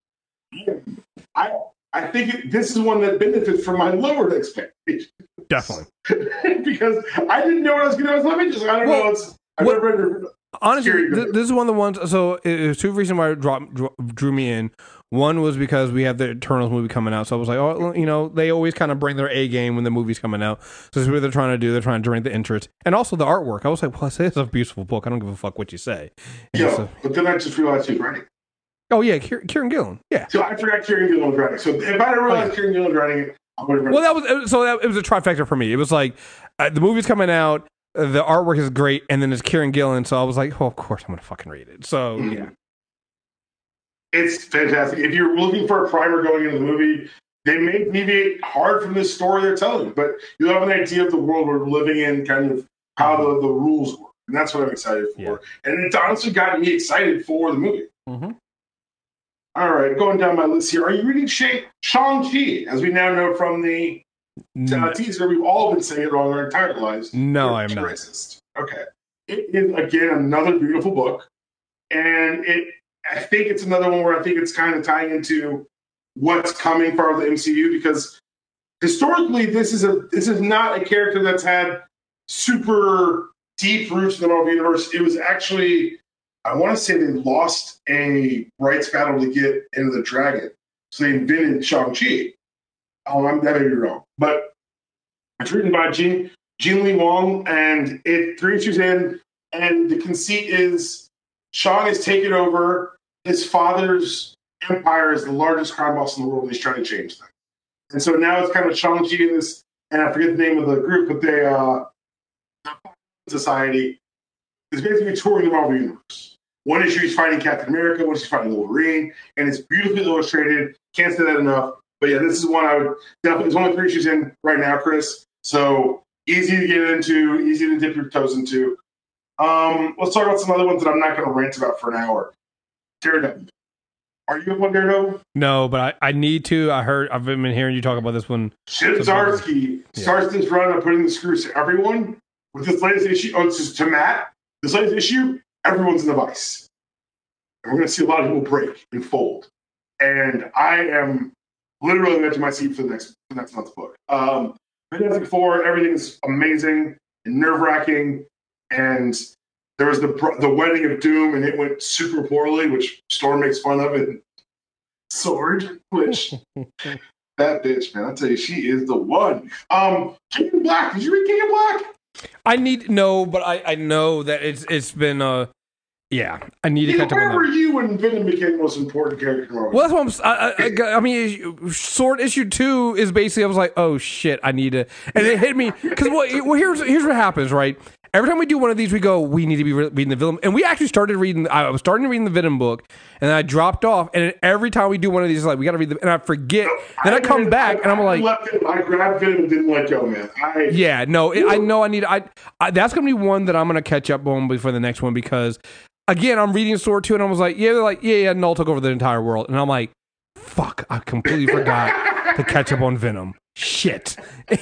I I think it, this is one that benefits from my lowered expectations Definitely. because I didn't know what I was going to. do. Let me just. I don't Well, know. It's, I've what- never read. Honestly, th- this is one of the ones. So there's two reasons why it dropped, drew me in. One was because we have the Eternals movie coming out, so I was like, oh, you know, they always kind of bring their A game when the movie's coming out. So this is what they're trying to do. They're trying to bring the interest, and also the artwork. I was like, well, this is a beautiful book. I don't give a fuck what you say. And Yeah, so- but then I just realized he writing. oh yeah, Kier- Kieran Gillen. Yeah. So I forgot Kieran Gillen was writing. So if I didn't realize Oh, yeah. Kieran Gillen was writing it, I would have read it. Well, that was so that it was a trifecta for me. It was like uh, the movie's coming out, the artwork is great, and then it's Kieran Gillen. So I was like, oh, of course I'm gonna fucking read it. So Mhm. yeah, It's fantastic. If you're looking for a primer going into the movie, they may deviate hard from this story they're telling, but you have an idea of the world we're living in, kind of how the, the rules work. And that's what I'm excited for. Yeah. And it's honestly gotten me excited for the movie. Mhm. All right, going down my list here. Are you reading Shang-Chi? As we now know from the uh, teaser, we've all been saying it wrong our entire lives. No, I'm not. racist. Okay. It is, again, another beautiful book. And it, I think it's another one where I think it's kind of tying into what's coming for the MCU because historically, this is a this is not a character that's had super deep roots in the Marvel Universe. It was actually, I want to say they lost a rights battle to get into the Dragon. So they invented Shang-Chi. Oh, I'm, that may be wrong. But it's written by Jin, Jin Lee Wong, and it three issues in, and the conceit is Sean is taken over his father's Empire is the largest crime boss in the world, and he's trying to change that. And so now it's kind of Shang-Chi in this, and I forget the name of the group, but they, uh, Society is basically touring the Marvel Universe. One issue he's fighting Captain America, one he's fighting Wolverine, and it's beautifully illustrated. Can't say that enough. But yeah, this is one I would definitely, there's only three issues in right now, Chris. So easy to get into, easy to dip your toes into. Um, let's talk about some other ones that I'm not going to rant about for an hour. Daredevil. Are you up on Daredevil? No, but I, I need to. I heard I've been hearing you talk about this one. Chip Zdarsky Yeah. starts this run of putting the screws to everyone with this latest issue. Oh, this is to Matt. This latest issue, everyone's in the vice. And we're going to see a lot of people break and fold. And I am literally edge of my seat for the next for next month's book. Um, Fantastic Four, everything's amazing and nerve wracking. And there was the the wedding of doom, and it went super poorly, which Storm makes fun of it. Sword, which that bitch, man, I tell you, she is the one. Um, King Black. Did you read King of Black? I need no, but I I know that it's it's been uh yeah. I need to know, catch up where were you when Venom became the most important character in Well, that's what I'm. I, I, I I mean, sword issue two is basically. I was like, oh shit, I need to, and it hit me because well, well, here's here's what happens, right? Every time we do one of these, we go, we need to be re- reading the villain, and we actually started reading. I was starting to read the Venom book, and then I dropped off, and every time we do one of these, it's like we got to read the, and I forget. Then I come back, and I'm like, I grabbed Venom and didn't let go, man. I yeah, no, it, I know I need. I, I that's gonna be one that I'm gonna catch up on before the next one because, again, I'm reading Sword two, and I was like, yeah, they're like, yeah, yeah, Null took over the entire world, and I'm like, fuck, I completely forgot to catch up on Venom. Shit. I,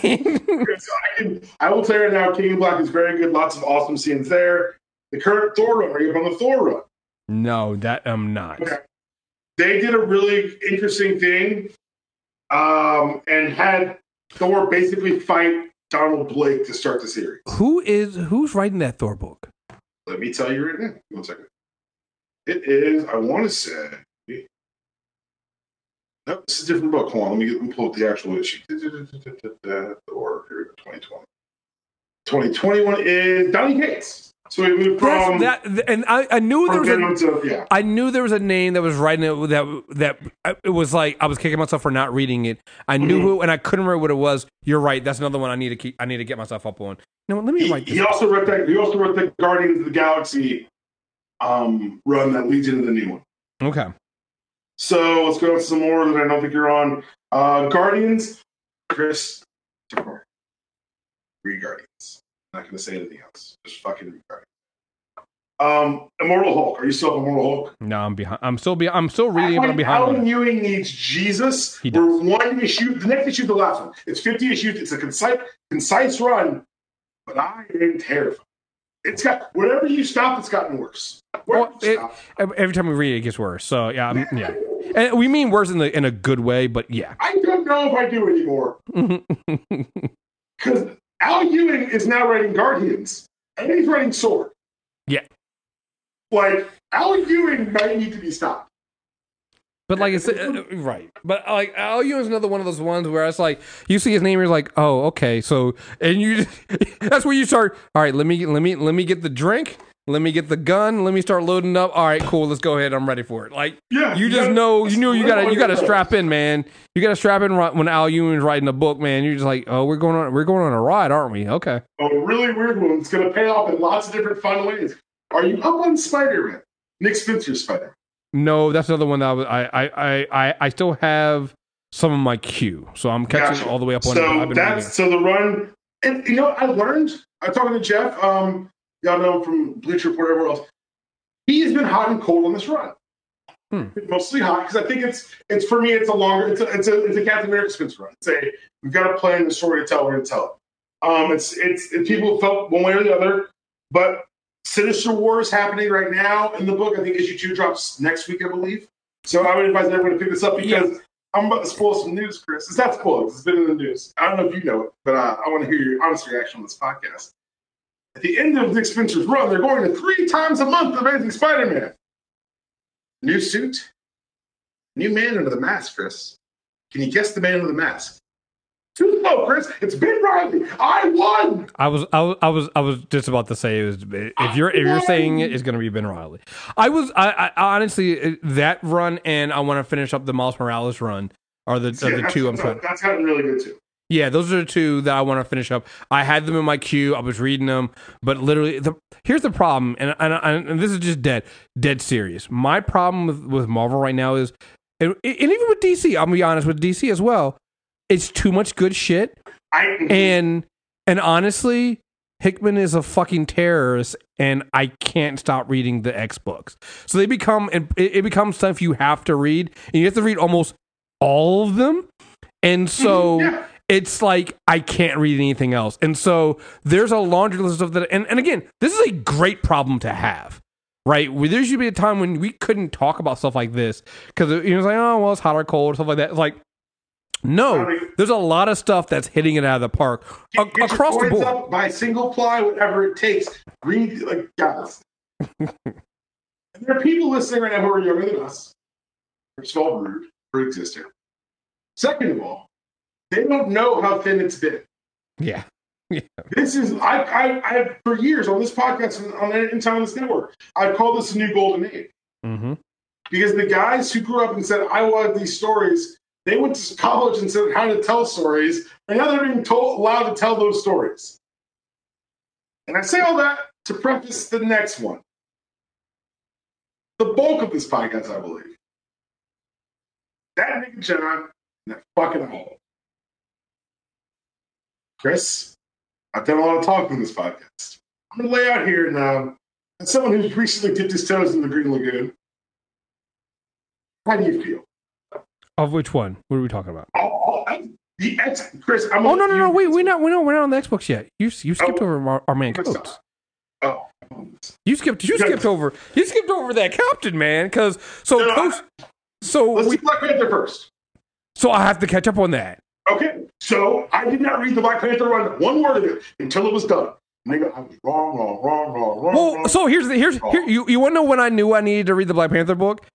can, I will tell you right now, King of Black is very good. Lots of awesome scenes there. The current Thor run, are you up on the Thor run? no, that I'm not. Okay. They did a really interesting thing um, and had Thor basically fight Donald Blake to start the series. Who is who's writing that Thor book? Let me tell you right now. One second. It is, I want to say. No, this is a different book. Hold on, let me, get, let me pull up the actual issue. Or here we 2020. 2021 is Donny Cates. So we moved from, That's, that and I, I knew there was a, to, yeah. I knew there was a name that was writing it that that uh, it was like I was kicking myself for not reading it. I knew Mhm. who, and I couldn't remember what it was. You're right. That's another one I need to keep. I need to get myself up on. No, let me He, write he this. also wrote that. He also wrote the Guardians of the Galaxy um, run that leads into the new one. Okay. So let's go on to some more that I don't think you're on. Uh, Guardians, Chris, read Guardians. I'm not going to say anything else. Just fucking Guardians. Um, Immortal Hulk. Are you still Immortal Hulk? No, I'm behind. I'm still be. I'm still reading, but I'm behind. Alan. Ewing needs Jesus. He We're one issue. The next issue, the last one. It's 50 issues. It's a concise, concise run, but I am terrified. It's got whatever you stop, it's gotten worse. Well, it- Every every time we read it, it gets worse. So yeah, I'm, yeah. And we mean worse in the in a good way, but yeah. I don't know if I do anymore because Al Ewing is now writing Guardians and he's writing Sword. Yeah. Like Al Ewing might need to be stopped. But like I said, uh, right. But like Al Ewing's another one of those ones where it's like you see his name, you're like, oh, okay. So and you, that's where you start. All right, let me let me let me get the drink. Let me get the gun. Let me start loading up. All right, cool. Let's go ahead. I'm ready for it. Like Yeah, you just gotta- know, you knew you got to you got to strap in, man. You got to strap in right when Al Ewing's writing a book, man. You're just like, oh, we're going on, we're going on a ride, aren't we? Okay. a really weird one. It's going to pay off in lots of different fun ways. Are you up on Spider Man? Nick Spencer's Spider Man. No, that's another one that I I, I, I, I, still have some of my queue, so I'm catching Gotcha. all the way up on So been that's reading. so the run. And you know, I learned. I'm talking to Jeff. Um, y'all know him from Bleacher Report, everywhere else. He has been hot and cold on this run. Hmm. Mostly hot because I think it's it's for me. It's a longer. It's a it's a it's a Captain America Spencer run. It's a we've got a plan, the story to tell. We're going to tell it. Um, it's it's and people felt one way or the other, but Sinister War is happening right now in the book. I think issue two drops next week, I believe. So I would advise everyone to pick this up because I'm about to spoil some news, Chris. It's not spoiled. It's been in the news. I don't know if you know it, but uh, I want to hear your honest reaction on this podcast. At the end of Nick Spencer's run, they're going to three times a month Amazing Spider-Man. New suit, new man under the mask, Chris. Can you guess the man under the mask? Too slow, Chris. It's Ben Reilly. I won. I was, I was, I was, I was just about to say it was. If you're, if you're saying it, it's going to be Ben Reilly. I was, I, I honestly that run, and I want to finish up the Miles Morales run. Are the, are Yeah, the two I'm that's, trying. that's gotten really good too. Yeah, those are the two that I want to finish up. I had them in my queue. I was reading them, but literally, the here's the problem, and and, and, and this is just dead, dead serious. My problem with, with Marvel right now is, and, and even with DC, I'm gonna be honest with DC as well. It's too much good shit, I and and honestly, Hickman is a fucking terrorist, and I can't stop reading the X books. So they become it, it becomes stuff you have to read, and you have to read almost all of them, and so Yeah. It's like I can't read anything else. And so there's a laundry list of that. And, and again, this is a great problem to have, right? Where there should be a time when we couldn't talk about stuff like this because it was like, oh, well, it's hot or cold, or stuff like that. It's like, no, there's a lot of stuff that's hitting it out of the park a- across the board. Up, buy single ply, whatever it takes. Read like guys. and there are people listening right now who are younger than us. First of all, rude for existing. Second of all, they don't know how thin it's been. Yeah. This is I I I for years on this podcast and on Anytime on this network. I've called this a new golden age Mm-hmm. because the guys who grew up and said I want these stories, they went to college and said how to tell stories, and now they're being told allowed to tell those stories. And I say all that to preface the next one. The bulk of this podcast, I believe. That nigga John and that fucking owl. Chris, I've done a lot of talking in this podcast. I'm gonna lay out here now um, as someone who's recently dipped his toes in the Green Lagoon. How do you feel? Of which one? What are we talking about? Oh, oh, I- the X, Chris, I'm Oh no no no! Wait, we're not we're not we're not on the X books yet. You you skipped Oh. over our, our man Coates. Oh, You skipped you skipped over you skipped over that captain man because so No, no, so let's we, Black Panther first. so I have to catch up on that. Okay, so I did not read the Black Panther run, one word of it, until it was done. Nigga, I was wrong, wrong, wrong, wrong, wrong. Well, wrong. so here's the here's here you you want to know when I knew I needed to read the Black Panther book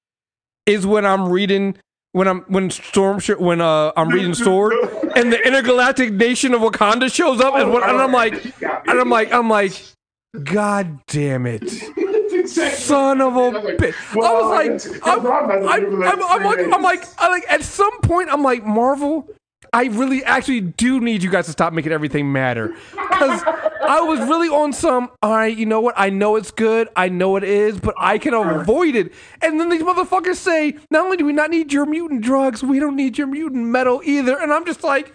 is when I'm reading when I'm when Storm sh- when uh I'm reading Sword and the intergalactic nation of Wakanda shows up and, when, and I'm like and I'm like I'm like God damn it. Son of a bitch! I was like, I'm, I'm, I'm, I'm like, I'm like, at some point, I'm like, Marvel, I really actually do need you guys to stop making everything matter. Because I was really on some, all right, you know what? I know it's good. I know it is, but I can avoid it. And then these motherfuckers say, not only do we not need your mutant drugs, we don't need your mutant metal either. And I'm just like,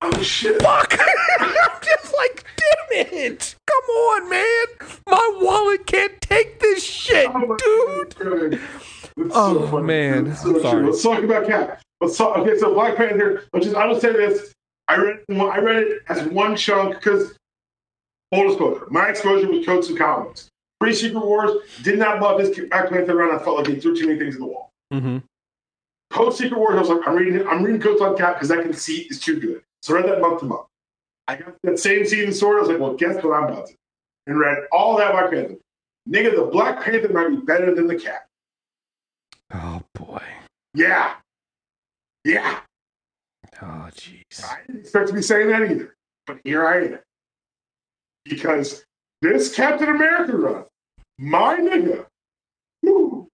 oh shit. fuck. I'm just like, damn it. Come on, man. My wallet can't take this shit, oh dude. It's Oh, so man. It's so I'm sorry. Let's talk about Cap. Let's talk. Okay, so Black Panther. Which is, I will say this: I read, I read it as one chunk because full disclosure, my exposure was Coates and comics. Pre Secret Wars did not love this Black Panther run. I felt like he threw too many things at the wall. Mm-hmm. Post Secret Wars, I was like, I'm reading it. I'm reading Coates on Cap because that conceit is too good. So I read that month to month. I got that same in Sword. I was like, well, guess what I'm about to? do? And read all that Black Panther. Nigga, the Black Panther might be better than the Cap. Oh, boy. Yeah. Yeah. Oh, jeez. I didn't expect to be saying that either. But here I am. Because this Captain America run, my nigga, whew,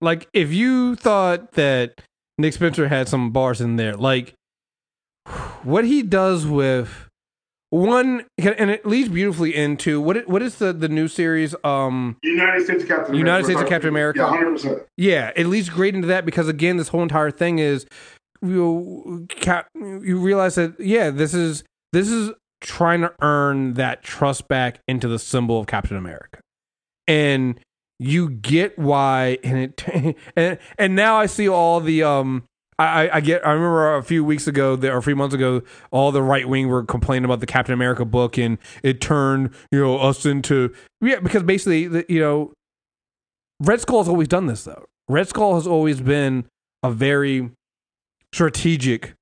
Like, if you thought that Nick Spencer had some bars in there, like, what he does with one, and it leads beautifully into what? What is the the new series? Um, United States of Captain United America. States of Captain America. Yeah, 100%. Yeah, it leads great into that because again, this whole entire thing is you you realize that yeah, this is this is trying to earn that trust back into the symbol of Captain America, and you get why, and it and and now I see all the um. I, I- get. I remember a few weeks ago, or a few months ago, all the right wing were complaining about the Captain America book, and it turned you know us into yeah, because basically, you know, Red Skull has always done this though. Red Skull has always been a very strategic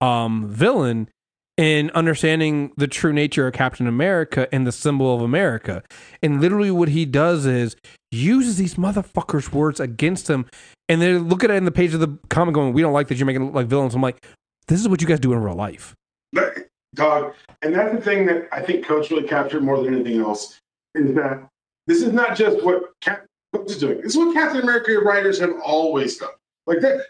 um villain in understanding the true nature of Captain America and the symbol of America. And literally what he does is uses these motherfuckers' words against him and they look at it in the page of the comic going, We don't like that you're making it look like villains. I'm like, this is what you guys do in real life. dog. And that's the thing that I think Coates really captured more than anything else is that this is not just what Cap- Coates is doing. This is what Captain America writers have always done. Like that,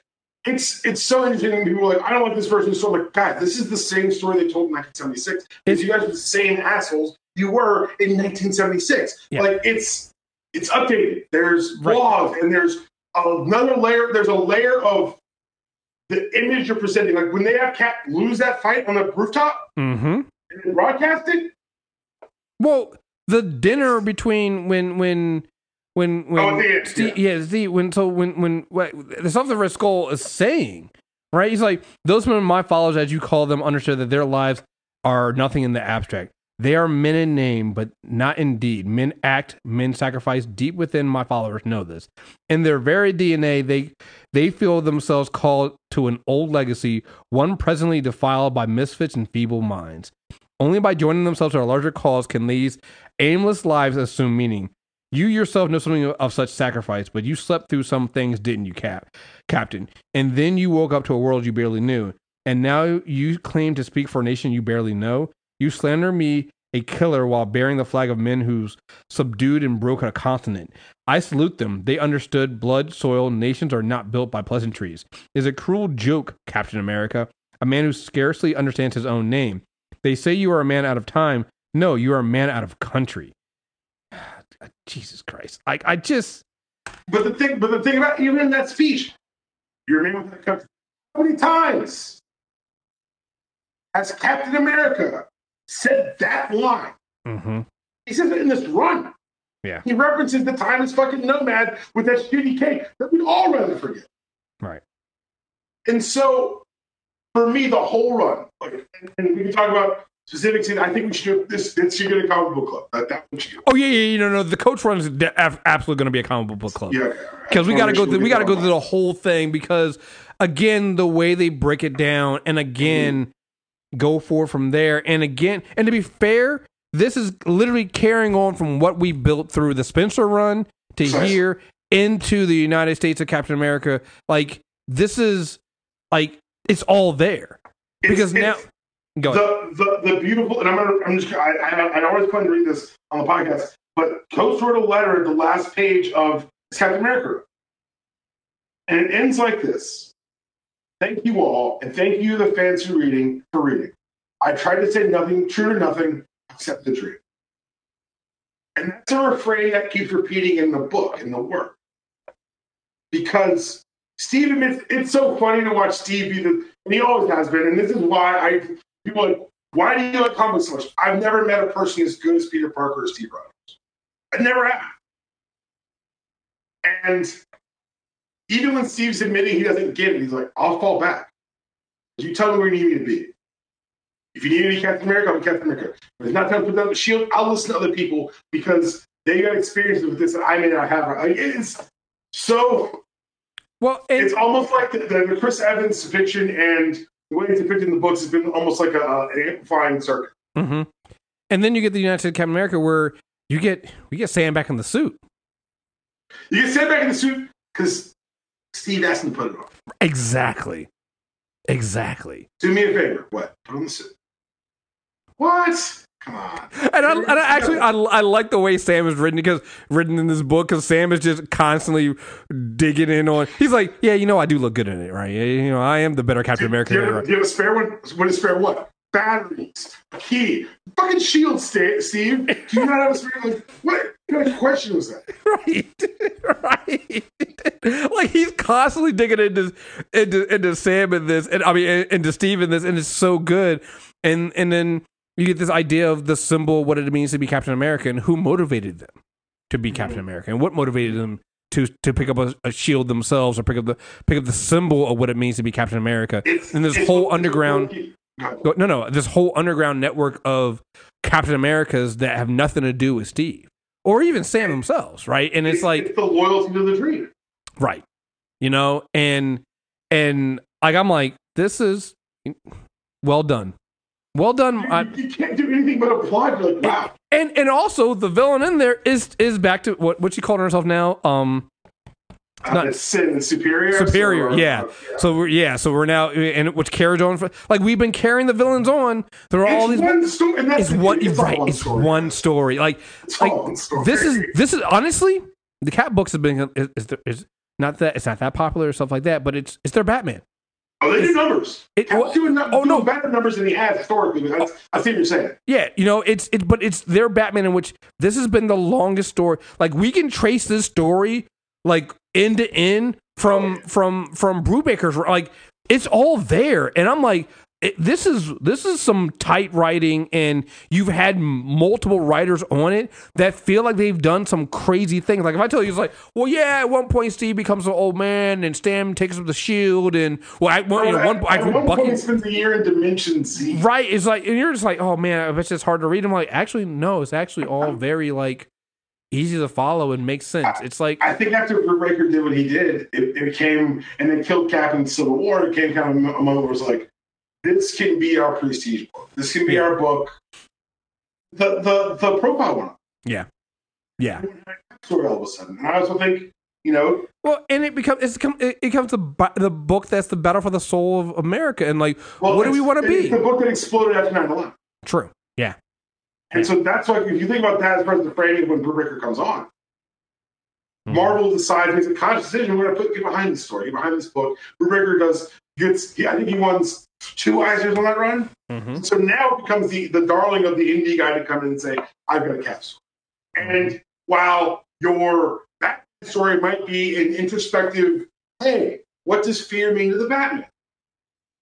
it's it's so interesting. when People are like, I don't want this version of the story. Like, God, this is the same story they told in 1976. Because you guys are the same assholes you were in 1976. Yeah. Like it's it's updated. There's Right. and there's another layer. There's a layer of the image you're presenting. Like when they have Cap lose that fight on the rooftop Mm-hmm. and then broadcast it. Well, the dinner between when when when when Oh, the- Steve, yeah. Steve, when so when when what, the stuff that Red Skull is saying, right? He's like those men, my followers, as you call them, understood that their lives are nothing in the abstract. They are men in name, but not in deed. Men act, men sacrifice. Deep within my followers know this. In their very DNA, they they feel themselves called to an old legacy, one presently defiled by misfits and feeble minds. Only by joining themselves to a larger cause can these aimless lives assume meaning. You yourself know something of such sacrifice, but you slept through some things, didn't you, Cap, Captain? And then you woke up to a world you barely knew. And now you claim to speak for a nation you barely know. You slander me, a killer, while bearing the flag of men who's subdued and broken a continent. I salute them. They understood blood, soil, nations are not built by pleasantries. Is a cruel joke, Captain America, a man who scarcely understands his own name. They say you are a man out of time. No, you are a man out of country. Jesus Christ. I, I just But the thing, but the thing about even in that speech, you remember it comes, how many times has Captain America said that line? mhm. He says it in this run. Yeah. He references the time as fucking nomad with that shitty cake that we'd all rather forget. Right. And so, for me, the whole run, like, and we can talk about specifics. And I think we should do this. This should get a comic book club. That that one should. Oh yeah, yeah, yeah, no, no. The Coates run is de- absolutely going to be a comic book club. Yeah, because we got to go. Through, we got to go through the whole thing because again, the way they break it down, and again, go for from there, and again, and to be fair, this is literally carrying on from what we built through the Spencer run to here into the United States of Captain America. Like this is like it's all there because now. Go the, the the beautiful and I'm gonna I'm just I I, I always plan to read this on the podcast, but Coates wrote a letter at the last page of Captain America, and it ends like this: Thank you all, and thank you the fans who reading for reading. I tried to say nothing true to nothing except the dream, and that's a refrain that keeps repeating in the book in the work. Because Steve admits it's so funny to watch Steve be the and he always has been, and this is why I people are like, why do you like comics so much? I've never met a person as good as Peter Parker or Steve Rogers. I never have. And even when Steve's admitting he doesn't get it, he's like, I'll fall back. You tell me where you need me to be. If you need be Captain America, I'll be Captain America. If it's not time to put down the shield, I'll listen to other people because they got experiences with this that I may not have. Like, it's so well, and, it's almost like the, the Chris Evans fiction and the way it's depicted in the books has been almost like a, an amplifying circuit. Mm-hmm. And then you get the United States of Captain America where you get we get Sam back in the suit. You get Sam back in the suit because Steve asked him to put it on. Exactly. Exactly. Do me a favor. What? Put on the suit. What? Come on. And I, and I actually I, I like the way Sam is written because written in this book because Sam is just constantly digging in on. He's like, yeah, you know, I do look good in it, right? You know, I am the better Captain America. Do you, than have, do you have a spare one? What is spare what? Batteries, key, fucking shield, Steve. Do you not have a spare? Like, what kind of question was that? right, right. like he's constantly digging into into into Sam in this, and I mean into Steve in this, and it's so good. And and then you get this idea of the symbol, what it means to be Captain America, and who motivated them to be mm-hmm. Captain America, and what motivated them to to pick up a, a shield themselves, or pick up the pick up the symbol of what it means to be Captain America. It's, And this whole underground- Go. Oh, no, no, this whole underground network of Captain Americas that have nothing to do with Steve or even Sam themselves, right? And it's like it's the loyalty to the dream. right you know and and like i'm like this is well done well done You, I, you can't do anything but applaud. You're like, wow. and and also the villain in there is is back to what what she called herself now um Uh, not- Sin Superior. Superior, So, yeah. So we're yeah, so we're now and which carries on for like we've been carrying the villains on. There are all these one story. And that's it's one all right. one it's story. one story. Like It's like one story. this is this is honestly the Cap books have been is, is, is not that it's not that popular or stuff like that, but it's it's their Batman. Oh, they do numbers. It- well- doing, oh, oh, no. doing better numbers than he has historically. That's, I see what you're saying. Yeah, you know, it's it, but it's their Batman in which this has been the longest story. Like we can trace this story like end to end from from from Brubaker's. Like it's all there, and I'm like, it, this is this is some tight writing, and you've had multiple writers on it that feel like they've done some crazy things. Like if I tell you, it's like, well, yeah, at one point Steve becomes an old man, and Sam takes up the shield, and well, I, well, you know, one, I At one point, Bucky he spends a year in Dimension Z. Right. It's like, and you're just like, oh man, I bet it's hard to read. I'm like, actually, no, it's actually all very like easy to follow and makes sense. It's like, I think after Brubaker did what he did, it, it became, and then killed Cap in Civil War, it came kind of a moment where it was like, this can be our prestige book. This can be Yeah. our book. The the the profile one. yeah, yeah. Story all of a sudden. And I also think, you know, Well, and it becomes it's come it it becomes the the book that's the battle for the soul of America, and like, well, what do we want to be? the book that exploded after 9 11. True. Yeah. And so that's why, if you think about that as far as the framing when Brubaker comes on, Mhm. Marvel decides, makes a conscious decision, we're going to put get behind this story, get behind this book. Brubaker does, gets, Yeah, I think he won two Eisners on that run. Mhm. So now it becomes the, the darling of the indie guy to come in and say, I've got a capsule. And while your Batman story might be an introspective, hey, what does fear mean to the Batman?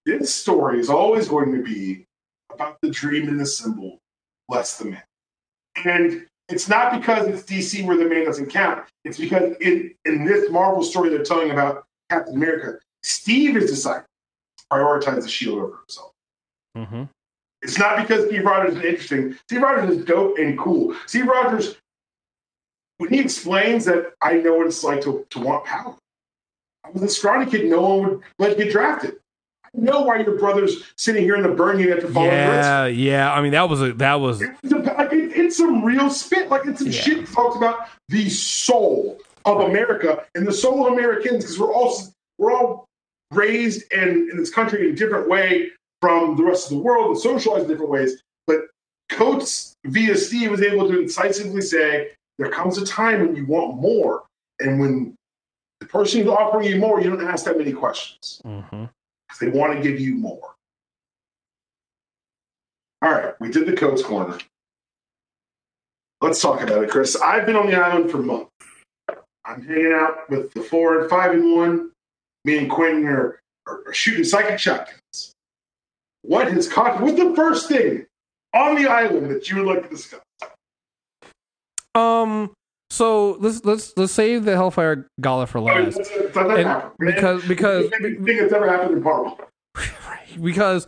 This story is always going to be about the dream and the symbol, less the man. And it's not because it's DC where the man doesn't count. It's because in, in this Marvel story they're telling about Captain America, Steve is deciding prioritize the shield over himself. Mhm. It's not because Steve Rogers is interesting. Steve Rogers is dope and cool. Steve Rogers, when he explains that I know what it's like to, to want power. I was a scrawny kid, no one would let you get drafted. I know why your brother's sitting here in the burning after falling Yeah, yeah. I mean, that was a that was a- like, it- it's some real spit. Like it's some Yeah. shit talks about the soul of America and the soul of Americans because we're all we're all raised in, in this country in a different way from the rest of the world and socialized in different ways. But Coates via Steve was able to incisively say there comes a time when you want more, and when the person who's offering you more, you don't ask that many questions Mhm. they want to give you more. All right, we did the Coates corner. Let's talk about it, Chris. I've been on the island for months. I'm hanging out with the four and five and one. Me and Quentin are, are, are shooting psychic shotguns. What has caught? What's the first thing on the island that you would like to discuss? Um. So let's let's let's save the Hellfire Gala for last. that's, that's, that's happened. because because thing that's ever happened in Marvel. because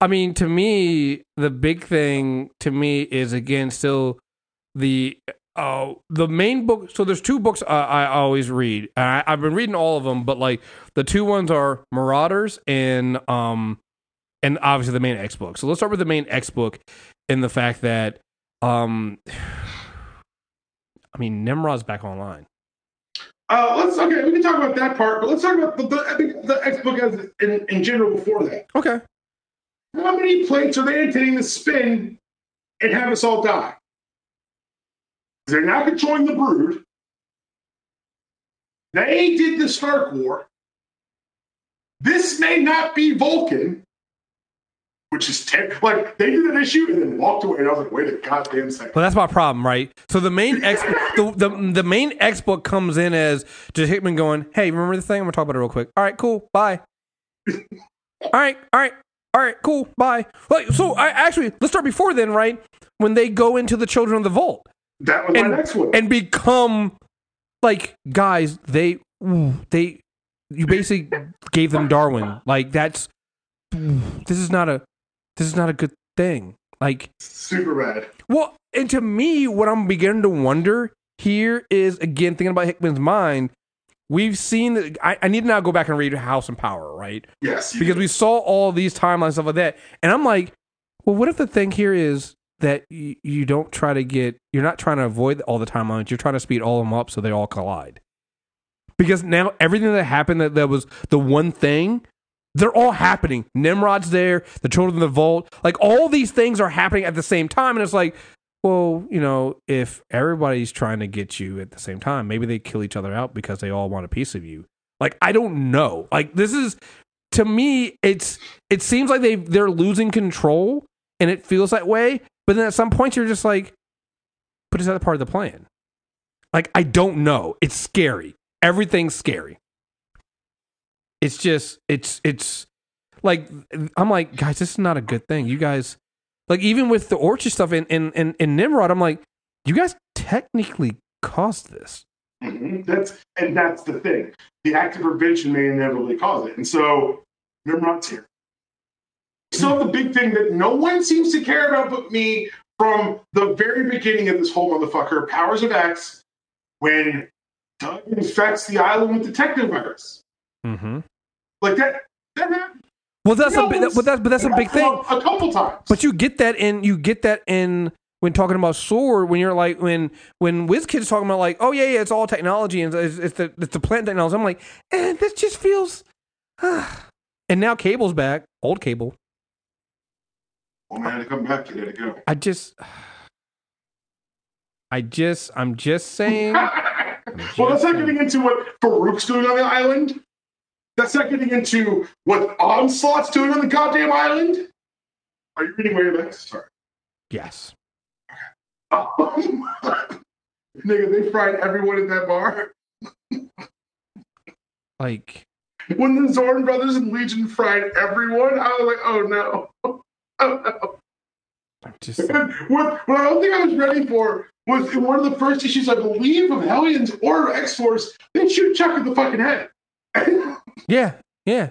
I mean, to me, the big thing to me is again still the uh the main book. So there's two books uh, I always read. And I, I've been reading all of them, but like the two ones are Marauders and um and obviously the main X book. So let's start with the main X book and the fact that um I mean Nimrod's back online. Uh, let's okay. We can talk about that part, but let's talk about the, the, I think the X book as in, in general before that. Okay. How many plates are they intending to spin and have us all die? They're now controlling the brood. They did the Stark War. This may not be Vulcan, which is ter- like they did an issue and then walked away. And I was like, wait a goddamn second. Well, that's my problem, right? So the main X, the, the the main X book comes in as just Hickman going, "Hey, remember this thing? I'm gonna talk about it real quick. All right, cool, bye. all right, all right, all right, cool, bye. Like, so I actually let's start before then, right? When they go into the Children of the Vault That was and my next one. and become like guys, they they you basically gave them Darwin. Like that's this is not a this is not a good thing. Like Super bad. well, and to me, what I'm beginning to wonder here is again thinking about Hickman's mind. We've seen that. I, I need to now go back and read House and Power, right? Yes. Because did. we saw all these timelines stuff like that, and I'm like, well, what if the thing here is that you, you don't try to get, you're not trying to avoid all the timelines, you're trying to speed all of them up so they all collide. because now everything that happened that, that was the one thing, they're all happening. Nimrod's there, the children of the vault, like all these things are happening at the same time, and it's like, well, you know, if everybody's trying to get you at the same time, maybe they kill each other out because they all want a piece of you. Like I don't know. Like this is to me, it's it seems like they they're losing control, and it feels that way. But then at some point, you're just like, but is that part of the plan? Like I don't know. It's scary. Everything's scary. It's just it's it's like I'm like guys, this is not a good thing. You guys like even with the orchard stuff in in in, in Nimrod, I'm like, you guys technically caused this. Mhm. That's and that's the thing. The act of prevention may inevitably cause it, and so Nimrod's here. So the big thing that no one seems to care about but me from the very beginning of this whole motherfucker, Powers of X, when Doug infects the island with the technovirus. Mm-hmm. Like that. That happened. Well, that's You a big, but that's but that's a big thing. A couple times. But you get that in you get that in when talking about sword when you're like when when WizKid's talking about like oh yeah yeah it's all technology and it's, it's the it's the plant technology. I'm like eh, this just feels. and now Cable's back, old Cable. Well, man, to come back, you gotta go. I just, I just, I'm just saying. well, that's not getting into what Farouk's doing on the island. That's not getting into what Onslaught's doing on the goddamn island. Are you reading where your Sorry. yes. Nigga, they fried everyone in that bar. Like When the Zorn brothers and Legion fried everyone, I was like, oh no. Just what, what I don't think I was ready for was in one of the first issues, I believe, of Hellions or X Force, they shoot Chuck in the fucking head. yeah yeah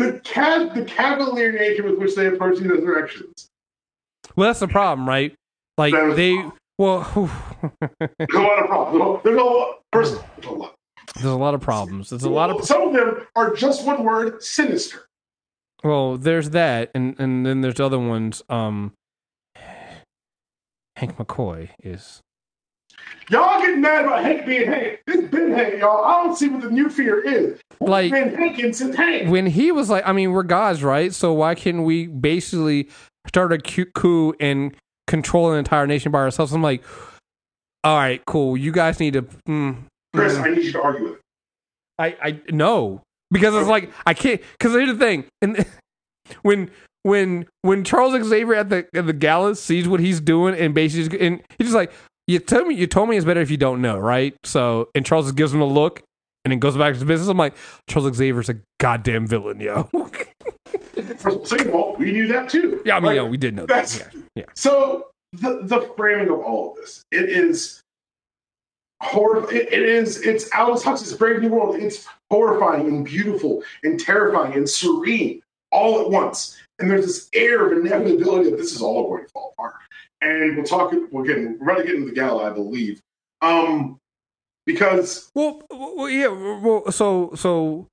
the cat, the cavalier nature with which they approach these resurrections. well that's the problem right like they well There's a lot of problems. There's a lot. First, there's a lot. there's a lot of problems there's a lot of Some of them are just one word: sinister. Well there's that and and then there's other ones um Hank McCoy is Y'all getting mad about Hank being Hank. This been Hank, y'all. I don't see what the new fear is. Like- been Hank since Hank. when he was like, I mean, we're gods, right? So why can't we basically start a coup and control an entire nation by ourselves? I'm like, all right, cool. You guys need to. Mm, Chris, mm. I need you to argue with it. I I no because it's like I can't. Because here's the thing, and when when when Charles Xavier at the at the gala sees what he's doing and basically and he's just like, you told me you told me it's better if you don't know, right? So and Charles just gives him a look. And then goes back to his business. I'm like, Charles Xavier's a goddamn villain, yo. Second of all, we knew that too. Yeah, I mean, Like, yeah, we did know that. Yeah, yeah. so the the framing of all of this. It is horror. It, it is. It's Aldous Huxley's Brave New World. It's horrifying and beautiful and terrifying and serene all at once. And there's this air of inevitability that this is all going to fall apart. And we'll talk. We're getting. We're about to get into the gala, I believe. Um, because Well, well, yeah. Well, so so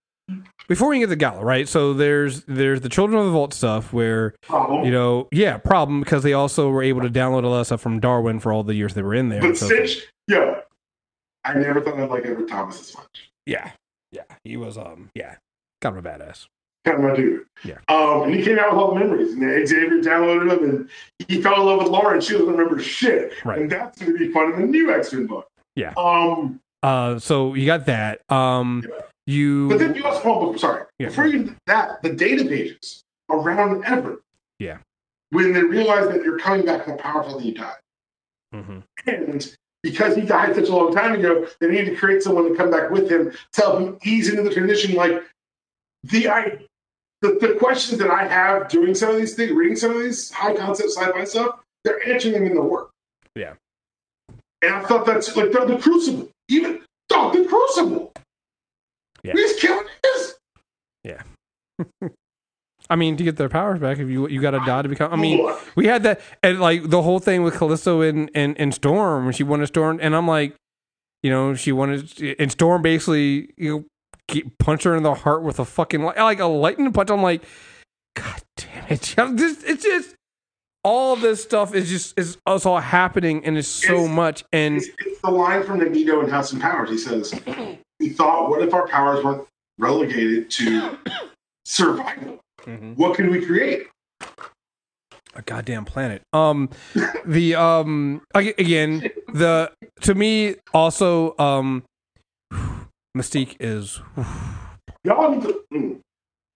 before we get to the gala, right? So there's there's the Children of the Vault stuff where problem. you know, yeah, problem because they also were able to download a lot of stuff from Darwin for all the years they were in there. but so- Synch, yeah, I never thought I'd like Everett Thomas as much. yeah, yeah, he was um, yeah, kind of a badass. kind of my dude. Yeah. Um, and he came out with all the memories, and Xavier downloaded them, and he fell in love with Laura, and she doesn't remember shit. Right. And that's going to be fun in the new X Men book. Yeah. Um, Uh, so you got that. Um, Yeah. you but then you also, oh, sorry, Yeah. before you that, the data pages around Everett. Yeah. When they realize that you're coming back more powerful than you died. Mhm. And because he died such a long time ago, they need to create someone to come back with him to help him ease into the transition. Like the I the, the questions that I have doing some of these things, reading some of these high concept sci-fi stuff, they're answering them in the work. Yeah. And I thought that's like the, the crucible. Even dog, the crucible. Yeah. He's killing this. I mean, to get their powers back, if you you got to die to become. I mean, we had that and like the whole thing with Callisto and and, and Storm when she wanted Storm, and I'm like, you know, she wanted and Storm basically you know punch her in the heart with a fucking like a lightning punch. I'm like, God damn it, it's just, it's just all this stuff is just is it's all happening and it's so It's- much and It's, it's the line from Magneto in House and Powers. He says, "We thought, what if our powers weren't relegated to survival? What can we create?" a goddamn planet. Um, the um again the to me also um Mystique is Y'all need to. mm,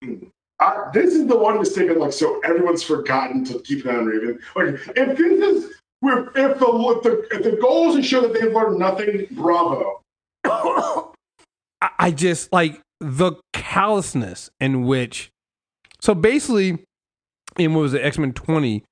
mm. Uh, this is the one mistake I'm like, so everyone's forgotten to keep an eye on Raven. Like, if this is, if the, if the, if the goal is to show that they've learned nothing, bravo. I, I just like the callousness in which so basically in what was it X-Men 20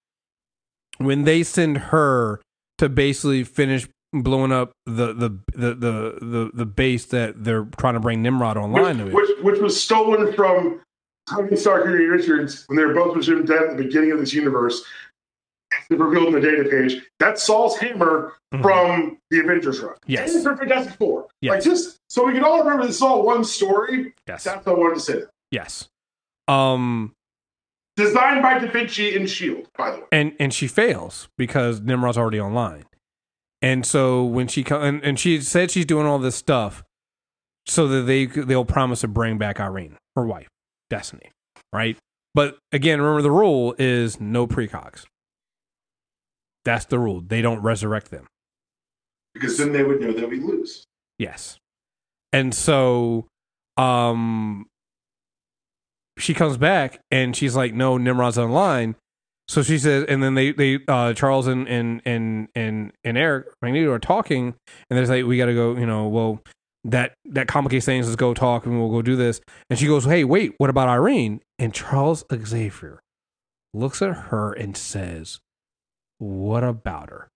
when they send her to basically finish blowing up the the the the the, the base that they're trying to bring Nimrod online to which, it. which, which was stolen from Tony Stark and Richards when they were both presumed dead at the beginning of this universe. Revealed in the data page. That's Saul's hammer Mhm. from the Avengers run. Yes. And from Fantastic Four. Yes. Like just so we can all remember this is all one story. yes. That's what I wanted to say. Yes. Um Designed by Da Vinci and Shield, by the way. and and she fails because Nimrod's already online. And so when she co- and, and she said she's doing all this stuff so that they they'll promise to bring back Irene, her wife, Destiny, right? But again, remember the rule is no precogs. That's the rule. They don't resurrect them. Because then they would know that we lose. Yes. And so um she comes back and she's like, No, Nimrod's online. So she says and then they they uh Charles and and and and, and Erik Magneto are talking and they're like, We gotta go, you know, well that that complicates things, let's go talk and we'll go do this. And she goes, Hey, wait, what about Irene? And Charles Xavier looks at her and says, What about her?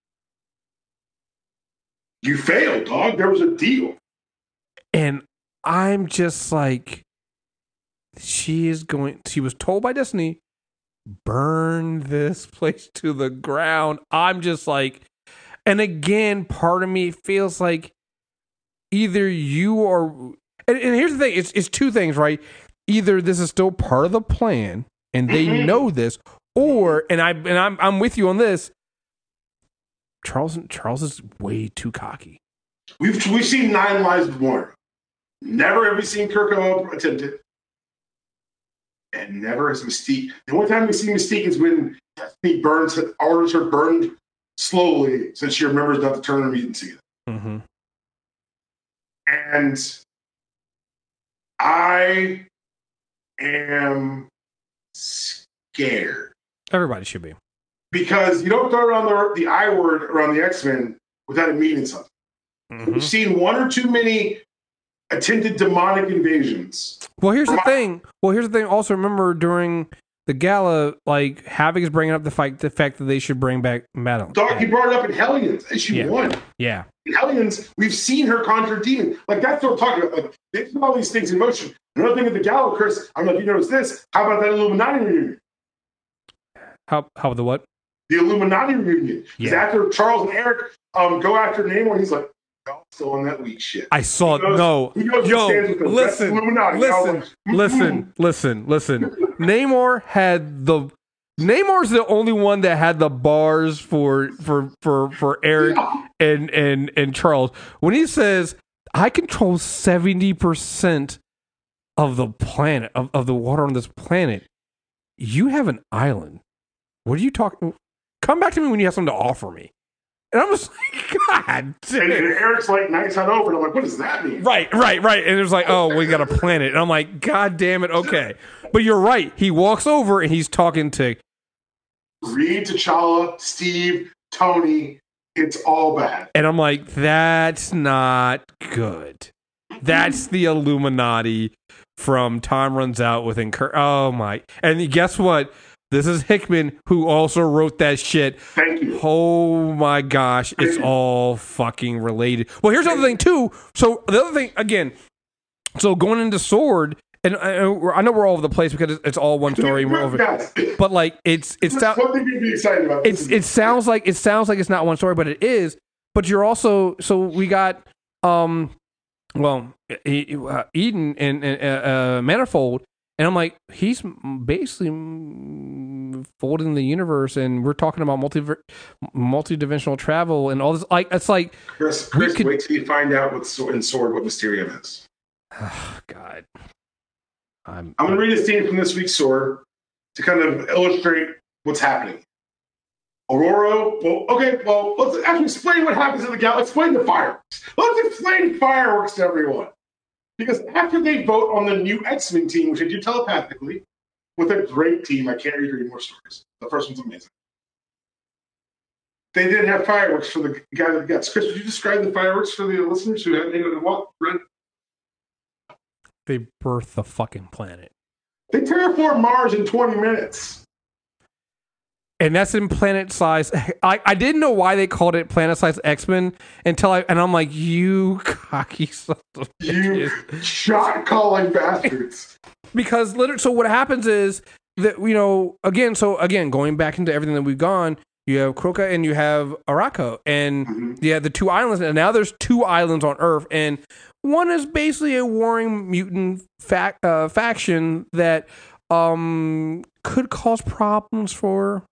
You failed, dog. There was a deal. And I'm just like, she is going, she was told by Destiny, burn this place to the ground. I'm just like, and again, part of me feels like either you are, and, and here's the thing it's, it's two things, right? Either this is still part of the plan and they Mhm. know this, or, and I, and I'm, I'm with you on this. Charles, Charles is way too cocky. We've we've seen nine lives before. Never have we seen Kirk attempt it. And never has Mystique. The only time we see Mystique is when Destiny burns orders her burned slowly since she remembers not to turn her meat and see it. Mm-hmm. And I am scared. Everybody should be. Because you don't throw around the, the I word around the X Men without it meaning something. Mhm. We've seen one or too many attempted demonic invasions. Well, here's the thing. Well, here's the thing. Also, remember during the gala, like Havoc is bringing up the fact the fact that they should bring back Madelyne. Dog, he brought it up in Hellions, issue Yeah. one. Yeah, In Hellions, we've seen her conjure demons. Like that's what I'm talking about. Like they put all these things in motion. Another thing with the gala, Chris. I don't know if you noticed this. How about that Illuminati reunion? how how the what? The Illuminati reunion. Yeah. after Charles and Erik um, go after Namor, he's like, "Y'all on that weak shit." I saw goes- no. he goes and Yo, stands with them. Mm-hmm. That's listen, listen, listen, listen, listen. Namor had the. Namor's the only one that had the bars for for for for Erik Yeah. and and and Charles when he says I control seventy percent of the planet of, of the water on this planet. You have an island. What are you talking? Come back to me when you have something to offer me. And I'm just like, God And, damn. and Erik's like, nights on over." And I'm like, "What does that mean?" Right, right, right. And it was like, oh, we got a planet. And I'm like, God damn it, okay. But you're right. He walks over and he's talking to Reed, T'Challa, Steve, Tony. It's all bad. and I'm like, that's not good. That's the Illuminati from Time Runs Out with Incur. Oh my! And guess what? This is Hickman who also wrote that shit. Thank you. Oh my gosh, it's all fucking related. Well, here's the other thing too. So the other thing again. So going into Sword, and I, I know we're all over the place because it's, all one story. we're over, Guys, but like it's it's that's one thing to be excited about. it's it sounds like it sounds like it's not one story, but it is. But you're also so we got um, well, uh, Eden and, and uh, uh, Manifold, And I'm like, he's basically folding the universe, and we're talking about multi multi-dimensional travel and all this. Like, it's like, Chris, Chris could- wait till you find out what's in Sword what Mysterium is. oh, God, I'm. I'm going to read a scene from this week's Sword to kind of illustrate what's happening. Ororo, well, okay, well, let's actually explain what happens in the galaxy. Explain the fireworks. Let's explain fireworks to everyone. Because after they vote on the new X-Men team, which I do telepathically, with a great team, I can't read any more stories. The first one's amazing. They didn't have fireworks for the guy that gets. Chris, would you describe the fireworks for the listeners who haven't what read? They birth the fucking planet. They terraform Mars in 20 minutes. And that's in planet size. I, I didn't know why they called it planet size X Men until I and I'm like, you cocky son of You shot calling bastards. because literally, so what happens is that you know again, so again, going back into everything that we've gone, you have Krakoa and you have Arakko, and Mhm. yeah, the two islands, and now there's two islands on Earth, and one is basically a warring mutant fac- uh, faction that um could cause problems for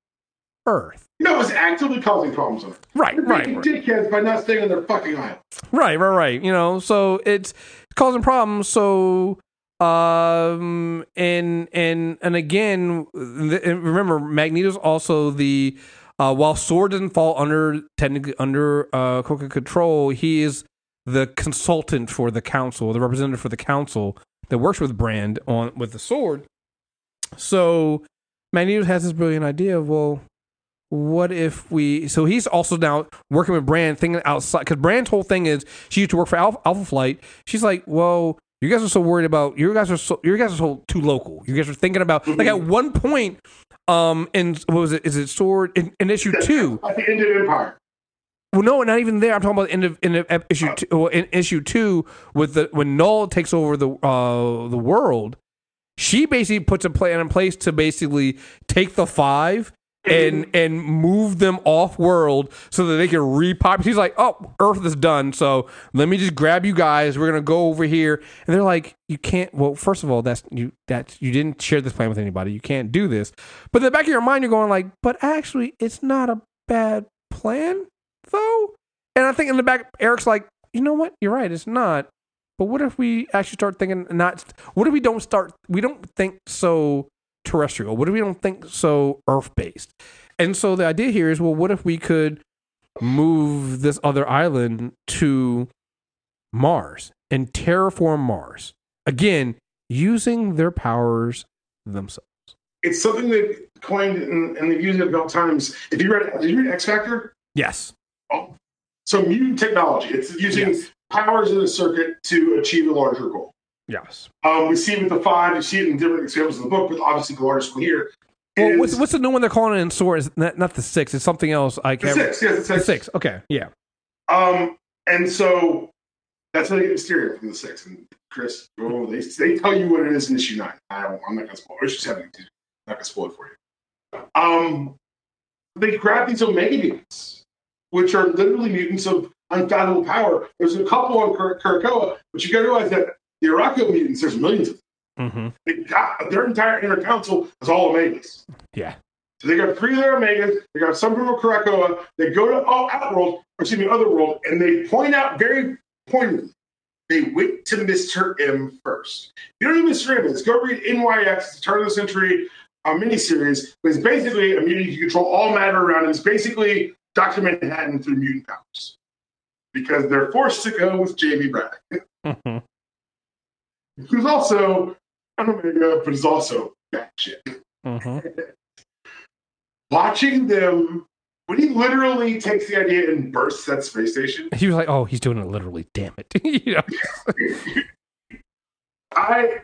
Earth. No, it's actively causing problems on it. Right, They're right, right. dickheads by not staying on their fucking island. Right, right, right. You know, so it's causing problems. So, um, and and and again, th- and remember, Magneto's also the uh, while Sword doesn't fall under technically under uh, Krakoa control, he is the consultant for the council, the representative for the council that works with Brand on with the sword. So Magneto has this brilliant idea of well, what if we? So he's also now working with Brand, thinking outside because Brand's whole thing is she used to work for Alpha, Alpha Flight. She's like, whoa you guys are so worried about you guys are so you guys are so too local. You guys are thinking about like at one point, um, in what was it? Is it Sword in, in issue two? At the end of Empire. Well, no, not even there. I'm talking about the end of, end of issue two, well, in issue two with the when Knull takes over the uh, the world. She basically puts a plan in place to basically take the five and and move them off world so that they can repop. He's like, "Oh, Earth is done, so let me just grab you guys. We're gonna go over here." And they're like, "You can't." Well, first of all, that's you that you didn't share this plan with anybody. You can't do this. But in the back of your mind, you're going like, "But actually, it's not a bad plan." though? And I think in the back, Erik's like, you know what? You're right. It's not. But what if we actually start thinking not? What if we don't start? We don't think so terrestrial. What if we don't think so Earth based? And so the idea here is, well, what if we could move this other island to Mars and terraform Mars again using their powers themselves? It's something that coined and, and they've used it a couple times. If you read, did you read X Factor? Yes. Oh, so mutant technology. It's using Yes. powers in a circuit to achieve a larger goal. Yes. Um, we see it with the five. You see it in different examples in the book, but obviously the largest one here Well, what's, what's the new one they're calling it in Sword? Is not, not the six. It's something else. I can't. six. Yes, it's The six. six. Okay. Yeah. Um, and so that's how they get Mysterium from the six. And Chris, oh, they they tell you what it is in issue nine. I don't, I'm not gonna spoil. Issue seven. I'm not gonna spoil it for you. Um, they grab these Omega mutants, which are literally mutants of unfathomable power. There's a couple on Kur- but you got to realize that the Arakko mutants, there's millions of them. Mm-hmm. They got, their entire inner council is all Omegas. Yeah. So they got three of their Omegas. They got some from Krakoa. They go to oh, Outworld, or excuse me, Otherworld, and they point out very pointedly. They went to Mr. M first. You don't need Mr. M. Let's go read NYX, it's a turn of the century uh, miniseries. But it's basically a mutant. You control all matter around him. It's basically Dr. Manhattan through mutant powers. Because they're forced to go with Jamie Braddock, Mm-hmm. Who's also an Omega, but is also that shit. Mm-hmm. watching them when he literally takes the idea and bursts that space station. He was like, "Oh, he's doing it literally. Damn it!" you know. I,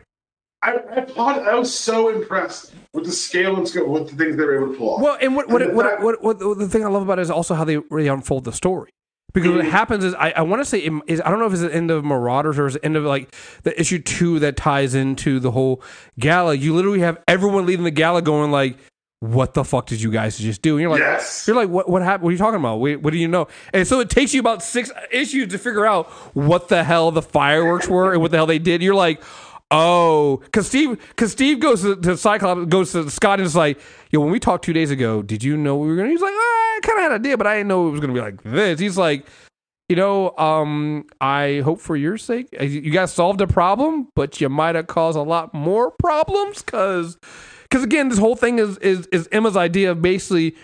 I, I applaud. I was so impressed with the scale and scope with the things they were able to pull off. Well, and what what, And the what, what, what, the thing I love about it is also how they really unfold the story. Because what Mhm. happens is, I, I want to say, it is I don't know if it's the end of Marauders or is it the end of like the issue two that ties into the whole gala. You literally have everyone leaving the gala going like, "What the fuck did you guys just do?" And you're like, yes, You're like, what? What happened? What are you talking about? Wait, what do you know? And so it takes you about six issues to figure out what the hell the fireworks were and what the hell they did. You're like, Oh, because Steve, because Steve goes to, to Cyclops, goes to Scott, and is like, "Yo, when we talked two days ago, did you know we were gonna?" He's like, oh, "I kind of had an idea, but I didn't know it was gonna be like this." He's like, "You know, um, I hope for your sake, uh, you guys solved a problem, but you might have caused a lot more problems because, because again, this whole thing is is is Emma's idea of basically."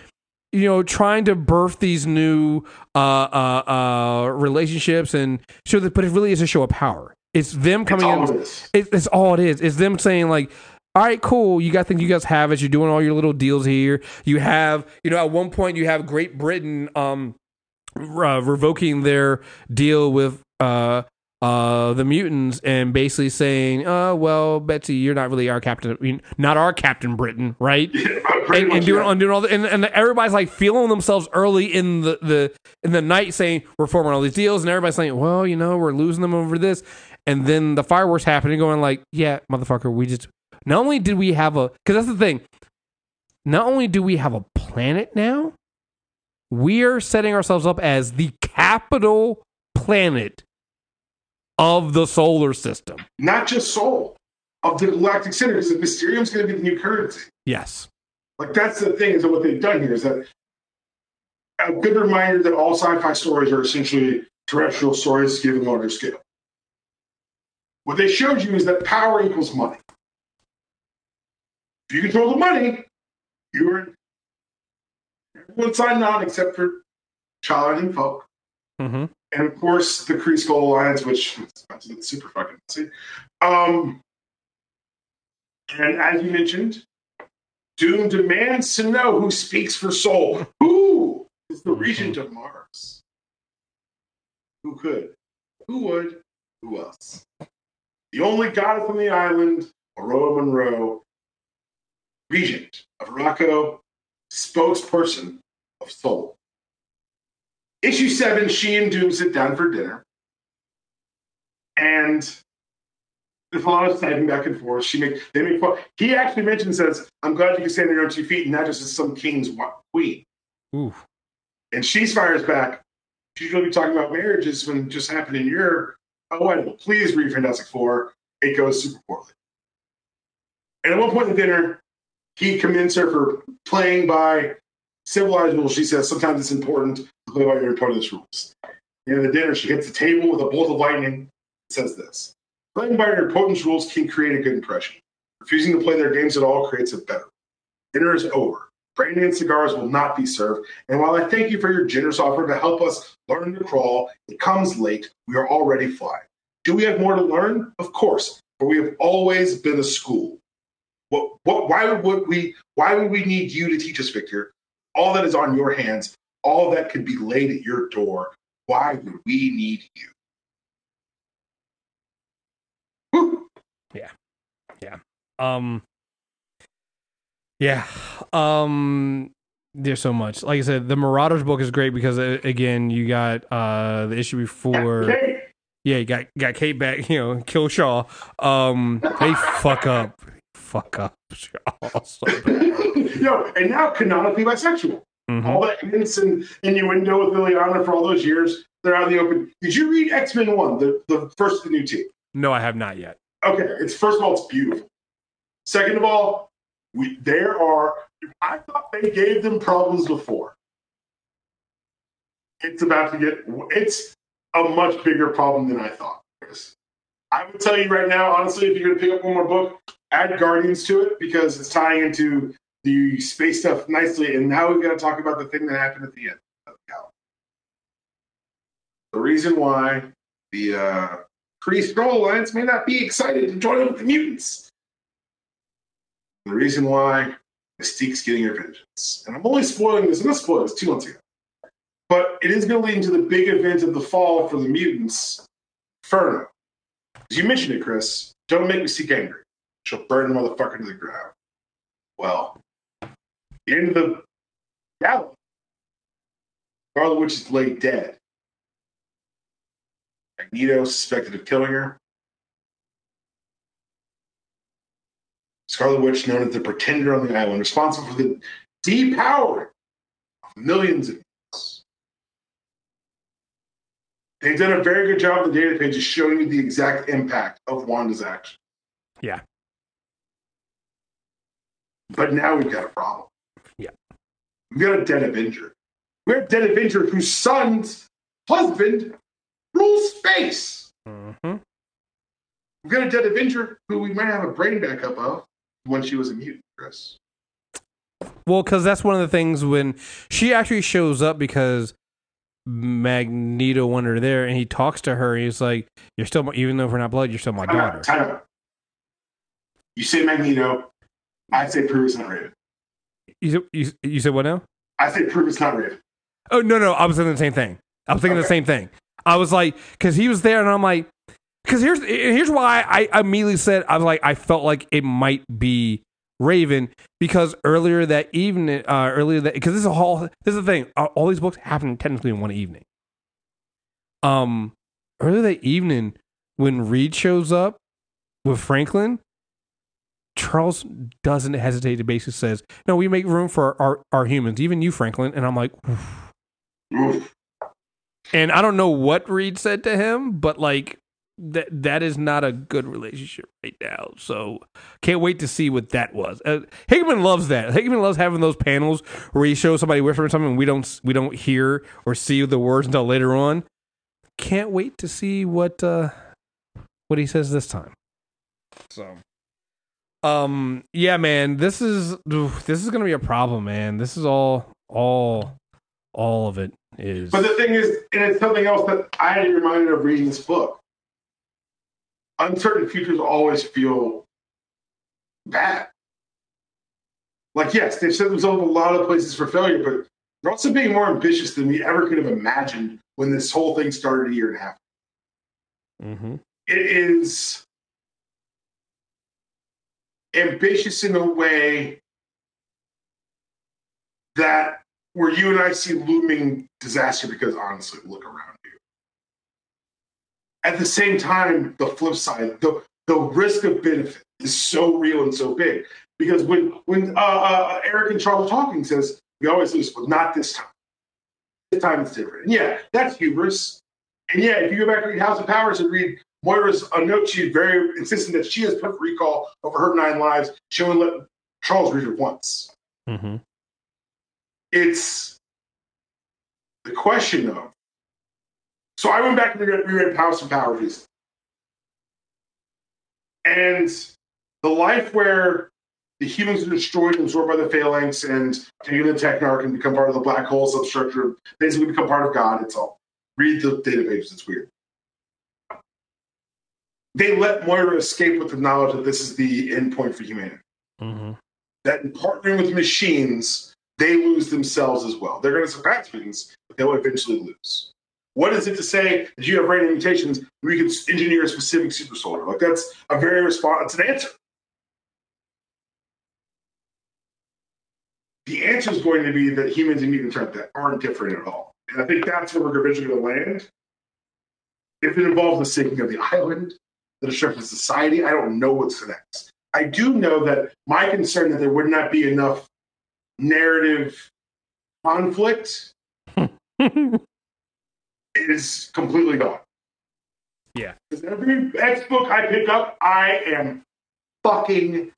You know, trying to birth these new uh, uh, uh, relationships and show that, but it really is a show of power. It's them coming all in. it it's all it is. It's them saying like, "All right, cool. You guys think you guys have it. You're doing all your little deals here. You have, you know, at one point you have Great Britain um uh, revoking their deal with uh uh the mutants and basically saying, "Uh, well, Betsy, you're not really our captain. Not our Captain Britain, right?" Pretty and, and doing yeah. doing all the, and, and everybody's like feeling themselves early in the, the in the night saying we're forming all these deals and everybody's saying well you know we're losing them over this and then the fireworks happening going like yeah motherfucker we just not only did we have a because that's the thing not only do we have a planet now we are setting ourselves up as the capital planet of the solar system Not just Sol of the Galactic Center, because the Mysterium's going to be the new currency. yes Like that's the thing is that what they've done here is that a good reminder that all sci-fi stories are essentially terrestrial stories given larger scale. What they showed you is that power equals money. If you control the money, you're everyone signed on except for T'Challa and Folk. mm-hmm. And of course the Kree Skrull Alliance, which is about to get super fucking messy. Um, and as you mentioned, Doom demands to know who speaks for Sol. Who is the regent of Mars? Who could? Who would? Who else? The only goddess on the island, Ororo Munroe, regent of Arakko, spokesperson of Sol. Issue seven, she and Doom sit down for dinner. And there's a lot of typing back and forth. She make they make fun. He actually mentions says, "I'm glad you can stand on your own two feet, and not just as some king's queen." Ooh. And she fires back. She's be talking about marriages when it just happened in your. Oh, I. Please read Fantastic Four. It goes super poorly. And at one point in the dinner, he commends her for playing by civilized rules. She says sometimes it's important to play by your opponent's rules. And at the dinner, she hits the table with a bolt of lightning. And says this: Playing by your opponent's rules can create a good impression. Refusing to play their games at all creates a better. Dinner is over. Brandy and cigars will not be served. And while I thank you for your generous offer to help us learn to crawl, it comes late. We are already flying. Do we have more to learn? Of course, for we have always been a school. What, what, why would we? Why would we need you to teach us, Victor? All that is on your hands, all that could be laid at your door. Why would we need you? Yeah, yeah. Um. Yeah. Um. There's so much. Like I said, the Marauders book is great because uh, again, you got uh the issue before. Yeah, you got got Kate back. You know, kill Shaw. Um. They fuck up. Fuck up Shaw. So. Yo, and now canonically bisexual. Mhm. All that hints and innuendo with Liliana for all those years, they're out in the open. Did you read X Men 1, the, the first of the new team? No, I have not yet. Okay, it's first of all, it's beautiful. Second of all, we there are. I thought they gave them problems before. It's about to get. It's a much bigger problem than I thought. I would tell you right now, honestly, if you're going to pick up one more book, add Guardians to it because it's tying into the space stuff nicely. And now we've got to talk about the thing that happened at the end. of the. The reason why the uh, Kree Skrull Alliance may not be excited to join with the mutants. The reason why Mystique's getting her vengeance. And I'm only spoiling this, I'm not spoiling this two months ago. But it is going to lead into the big event of the fall for the mutants, Inferno. As you mentioned it, Chris, don't make Mystique angry. She'll burn the motherfucker to the ground. Well, the end of the battle, Scarlet Witch is laid dead. Magneto suspected of killing her. Scarlet Witch, known as the Pretender on the island, responsible for the depowering of millions of mutants. They've done a very good job on the data pages showing you the exact impact of Wanda's action. Yeah. But now we've got a problem. Yeah. We've got a dead Avenger. We have a dead Avenger whose son's husband rules space. Mm-hmm. We've got a dead Avenger who we might have a brain backup of when she was a mutant, Chris. Well, because that's one of the things when she actually shows up because Magneto wanted her there, and he talks to her. He's like, "You're still, my, even though we're not blood, you're still my Time daughter." out, time out. You say Magneto, I say prove it's not Raven. You, said- you, you said what now? I say prove it's not Raven. Oh no, no, I was thinking the same thing. I was thinking the same thing. I was like, because he was there, and I'm like, because here's here's why I immediately said I was like, I felt like it might be Raven because earlier that evening, uh, earlier that because this is a whole this is the thing. All these books happen technically in one evening. Um, earlier that evening when Reed shows up with Franklin, Charles doesn't hesitate to basically says, "No, we make room for our our humans, even you, Franklin." And I'm like. Oof. And I don't know what Reed said to him, but like that that is not a good relationship right now. So can't wait to see what that was. Uh, Hickman loves that. Hickman loves having those panels where he shows somebody whispering something and we don't we don't hear or see the words until later on. Can't wait to see what uh what he says this time. So um yeah man, this is this is going to be a problem, man. This is all all all of it is But the thing is, and it's something else that I reminded of reading this book. Uncertain futures always feel bad. Like, yes, they've set themselves a lot of places for failure, but they're also being more ambitious than we ever could have imagined when this whole thing started a year and a half. Mhm. It is ambitious in a way that where you and I see looming disaster because honestly, look around you. At the same time, the flip side, the, the risk of benefit is so real and so big. Because when when uh, uh, Erik and Charles talking, says we always lose, but not this time. This time it's different. And yeah, that's hubris. And yeah, if you go back and read House of Powers and read Moira's a note, she's very insistent that she has put recall over her nine lives. She only let Charles read it once Mhm. it's the question of. So I went back and reread, reread House of Power recently. And the life where the humans are destroyed and absorbed by the phalanx and taken the Technarch and become part of the black hole substructure, basically become part of God. It's all. Read the database, it's weird. They let Moira escape with the knowledge that this is the end point for humanity Mhm. that in partnering with machines, they lose themselves as well. They're going to surpass humans, but they'll eventually lose. What is it to say that you have random mutations? We can engineer a specific super soldier. Like that's a very response. It's an answer. The answer is going to be that humans and mutants aren't that aren't different at all. And I think that's where we're eventually going to land. If it involves the sinking of the island, the destruction of society, I don't know what's next. I do know that my concern that there would not be enough narrative conflict is completely gone. Yeah. Because every X book I pick up, I am fucking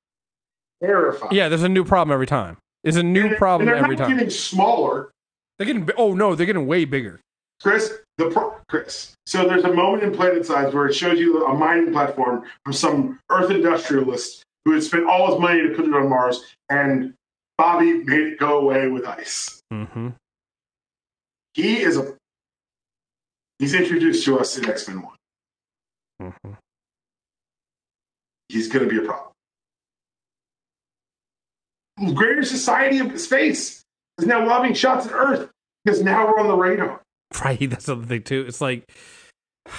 terrified. Yeah, there's a new problem every time. There's a new And- problem and they're every not time. getting smaller, They're getting oh no, they're getting way bigger. Chris. The pro- Chris. So there's a moment in Planet Size where it shows you a mining platform from some Earth industrialist who had spent all his money to put it on Mars, and Bobby made it go away with ice. Mm-hmm. He is a. He's introduced to us in X Men One. Mm-hmm. He's going to be a problem. Greater Society of Space is now lobbing shots at Earth because now we're on the radar. Right, that's the other thing too. It's like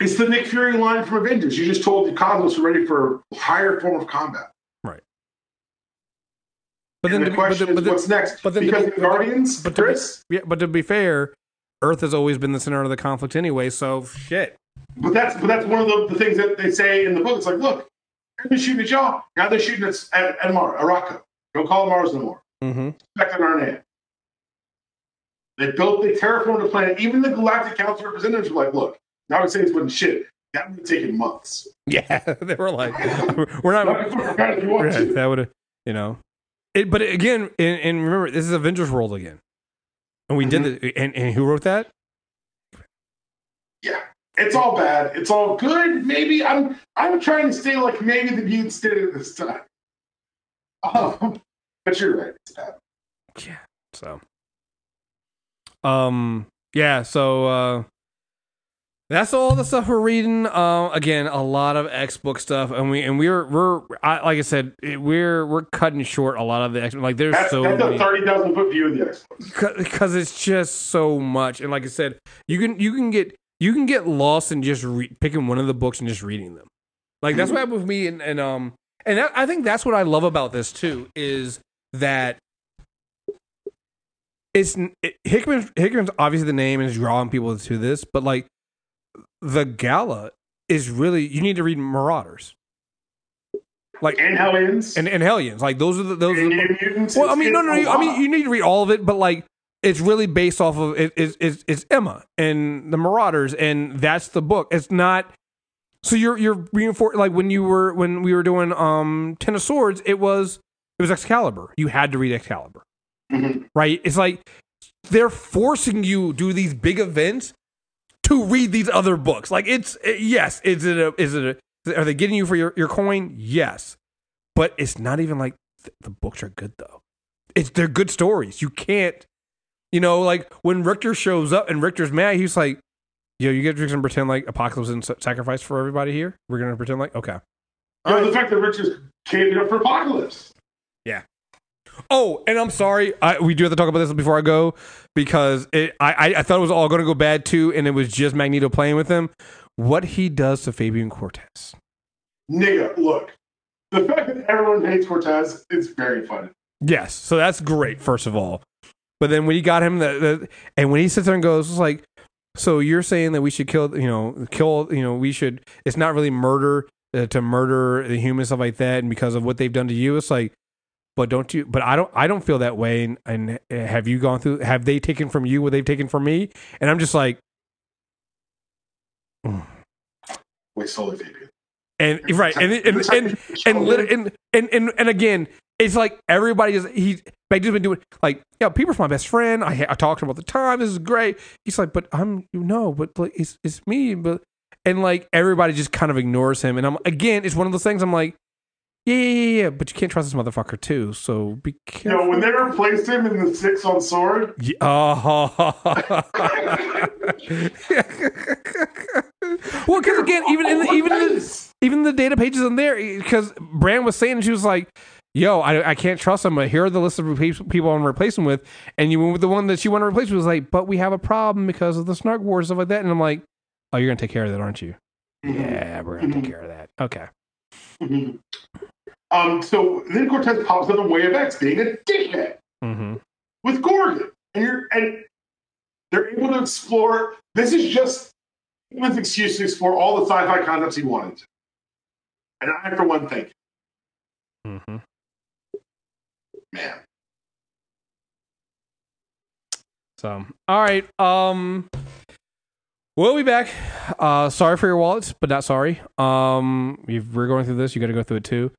It's the Nick Fury line from Avengers. You just told the Cosmos we're ready for a higher form of combat. But then and to the be, but, question but is, what's next? but then because be- the Guardians, but to be- Chris. yeah, but to be fair, Earth has always been the center of the conflict anyway, so shit. But that's but that's one of the, the things that they say in the book. It's like, look, they've been shooting at y'all. Now they're shooting at at, at Mars, Arakko. Don't call it Mars no more. Mm-hmm. Back on our name. They built, they terraformed the planet. Even the Galactic Council representatives were like, look, now I'm saying it's wasn't shit. that would have taken months. Yeah, they were like, we're not. Right, that would have, you know. It, but again, and, and, remember, this is Avengers World again, and we mm-hmm. did it. And, and who wrote that? Yeah, it's all bad. It's all good. Maybe I'm I'm trying to stay like maybe the mutants did it this time. Um, but you're right. It's bad. Yeah. So. Um. Yeah. So. uh that's all the stuff we're reading. Uh, again, a lot of X book stuff, and we and we're we're I, like I said, we're we're cutting short a lot of the X. Like there's that's, so that's many, a thirty thousand foot view of the X because it's just so much. And like I said, you can you can get you can get lost in just re- picking one of the books and just reading them. Like that's mm-hmm. what happened with me, and, and um and that, I think that's what I love about this too is that it's it, Hickman. Hickman's obviously the name and is drawing people to this, but like the gala is really you need to read Marauders. Like and Hellions and, and Hellions, like those are the those. And are the, well, I mean, no, no, no I mean, you need to read all of it, but like it's really based off of it, it's, it's, it's Emma and the Marauders, and that's the book. It's not. So you're you're reinforced like when you were when we were doing um Ten of Swords, it was it was Excalibur. You had to read Excalibur, mm-hmm. right? It's like they're forcing you to do these big events to read these other books. Like it's yes, is it a, is it a, are they getting you for your, your coin? Yes. But it's not even like th- the books are good though. It's they're good stories. You can't you know, like when Rictor shows up and Rictor's mad, he's like, Yo, you get to pretend like Apocalypse and sacrifice for everybody here? We're gonna pretend like okay. Yo, right. the fact that Rictor's caving up for Apocalypse. Oh, and I'm sorry. I, we do have to talk about this before I go because it, I, I thought it was all going to go bad too, and it was just Magneto playing with him. What he does to Fabian Cortez. Nigga, look. The fact that everyone hates Cortez is very funny. Yes, so that's great. First of all, but then when he got him, the, the and when he sits there and goes, it's like, so you're saying that we should kill, you know, kill, you know, we should. It's not really murder uh, to murder the humans stuff like that, and because of what they've done to you, it's like, but don't you but i don't i don't feel that way. And, and have you gone through have they taken from you what they've taken from me? And i'm just like mm. wait slowly Fabian. and right. And and and and, and, and, and, and again it's like everybody is he he's just been doing like yeah Peter's my best friend. I I talk to him all the time. This is great. He's like but I'm you know but like it's it's me but and like everybody just kind of ignores him. And I'm again it's one of those things I'm like yeah, yeah, yeah, yeah, but you can't trust this motherfucker too. So be careful. When they replaced him in the six on sword. Yeah, uh, well, because again, even in the, even in the, even the data pages in there, because Brand was saying she was like, "Yo, I, I can't trust him." But here are the list of people I'm replacing with, and you went with the one that you want to replace with was like, "But we have a problem because of the Snark Wars stuff like that." And I'm like, "Oh, you're gonna take care of that, aren't you?" Mm-hmm. Yeah, we're gonna mm-hmm. take care of that. Okay. Mm-hmm. Um, so then Cortez pops up in Way of X being a dickhead mm-hmm. with Gorgon, and you're and they're able to explore. This is just an excuse to explore all the sci-fi concepts he wanted to, and I, for one, think, mm-hmm. man. So, all right. Um, We'll be back. Uh, sorry for your wallets, but not sorry. Um, if we're going through this, you got to go through it too.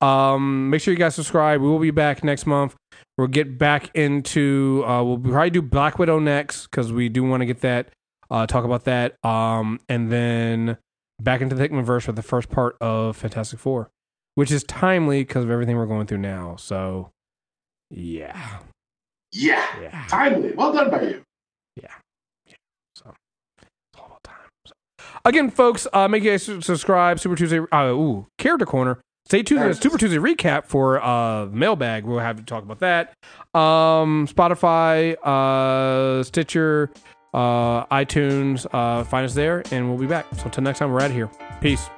Um, make sure you guys subscribe. We will be back next month. We'll get back into. Uh, we'll probably do Black Widow next because we do want to get that. Uh, talk about that. Um, and then back into the Hickman verse for the first part of Fantastic Four, which is timely because of everything we're going through now. So, yeah. Yeah. Yeah. Timely. Well done by you. Again, folks, uh, make sure you subscribe. Super Tuesday, uh, ooh, Character Corner. Stay tuned to Super Tuesday recap for uh, mailbag. We'll have to talk about that. Um, Spotify, uh, Stitcher, uh, iTunes. Uh, find us there, and we'll be back. So until next time, we're out of here. Peace.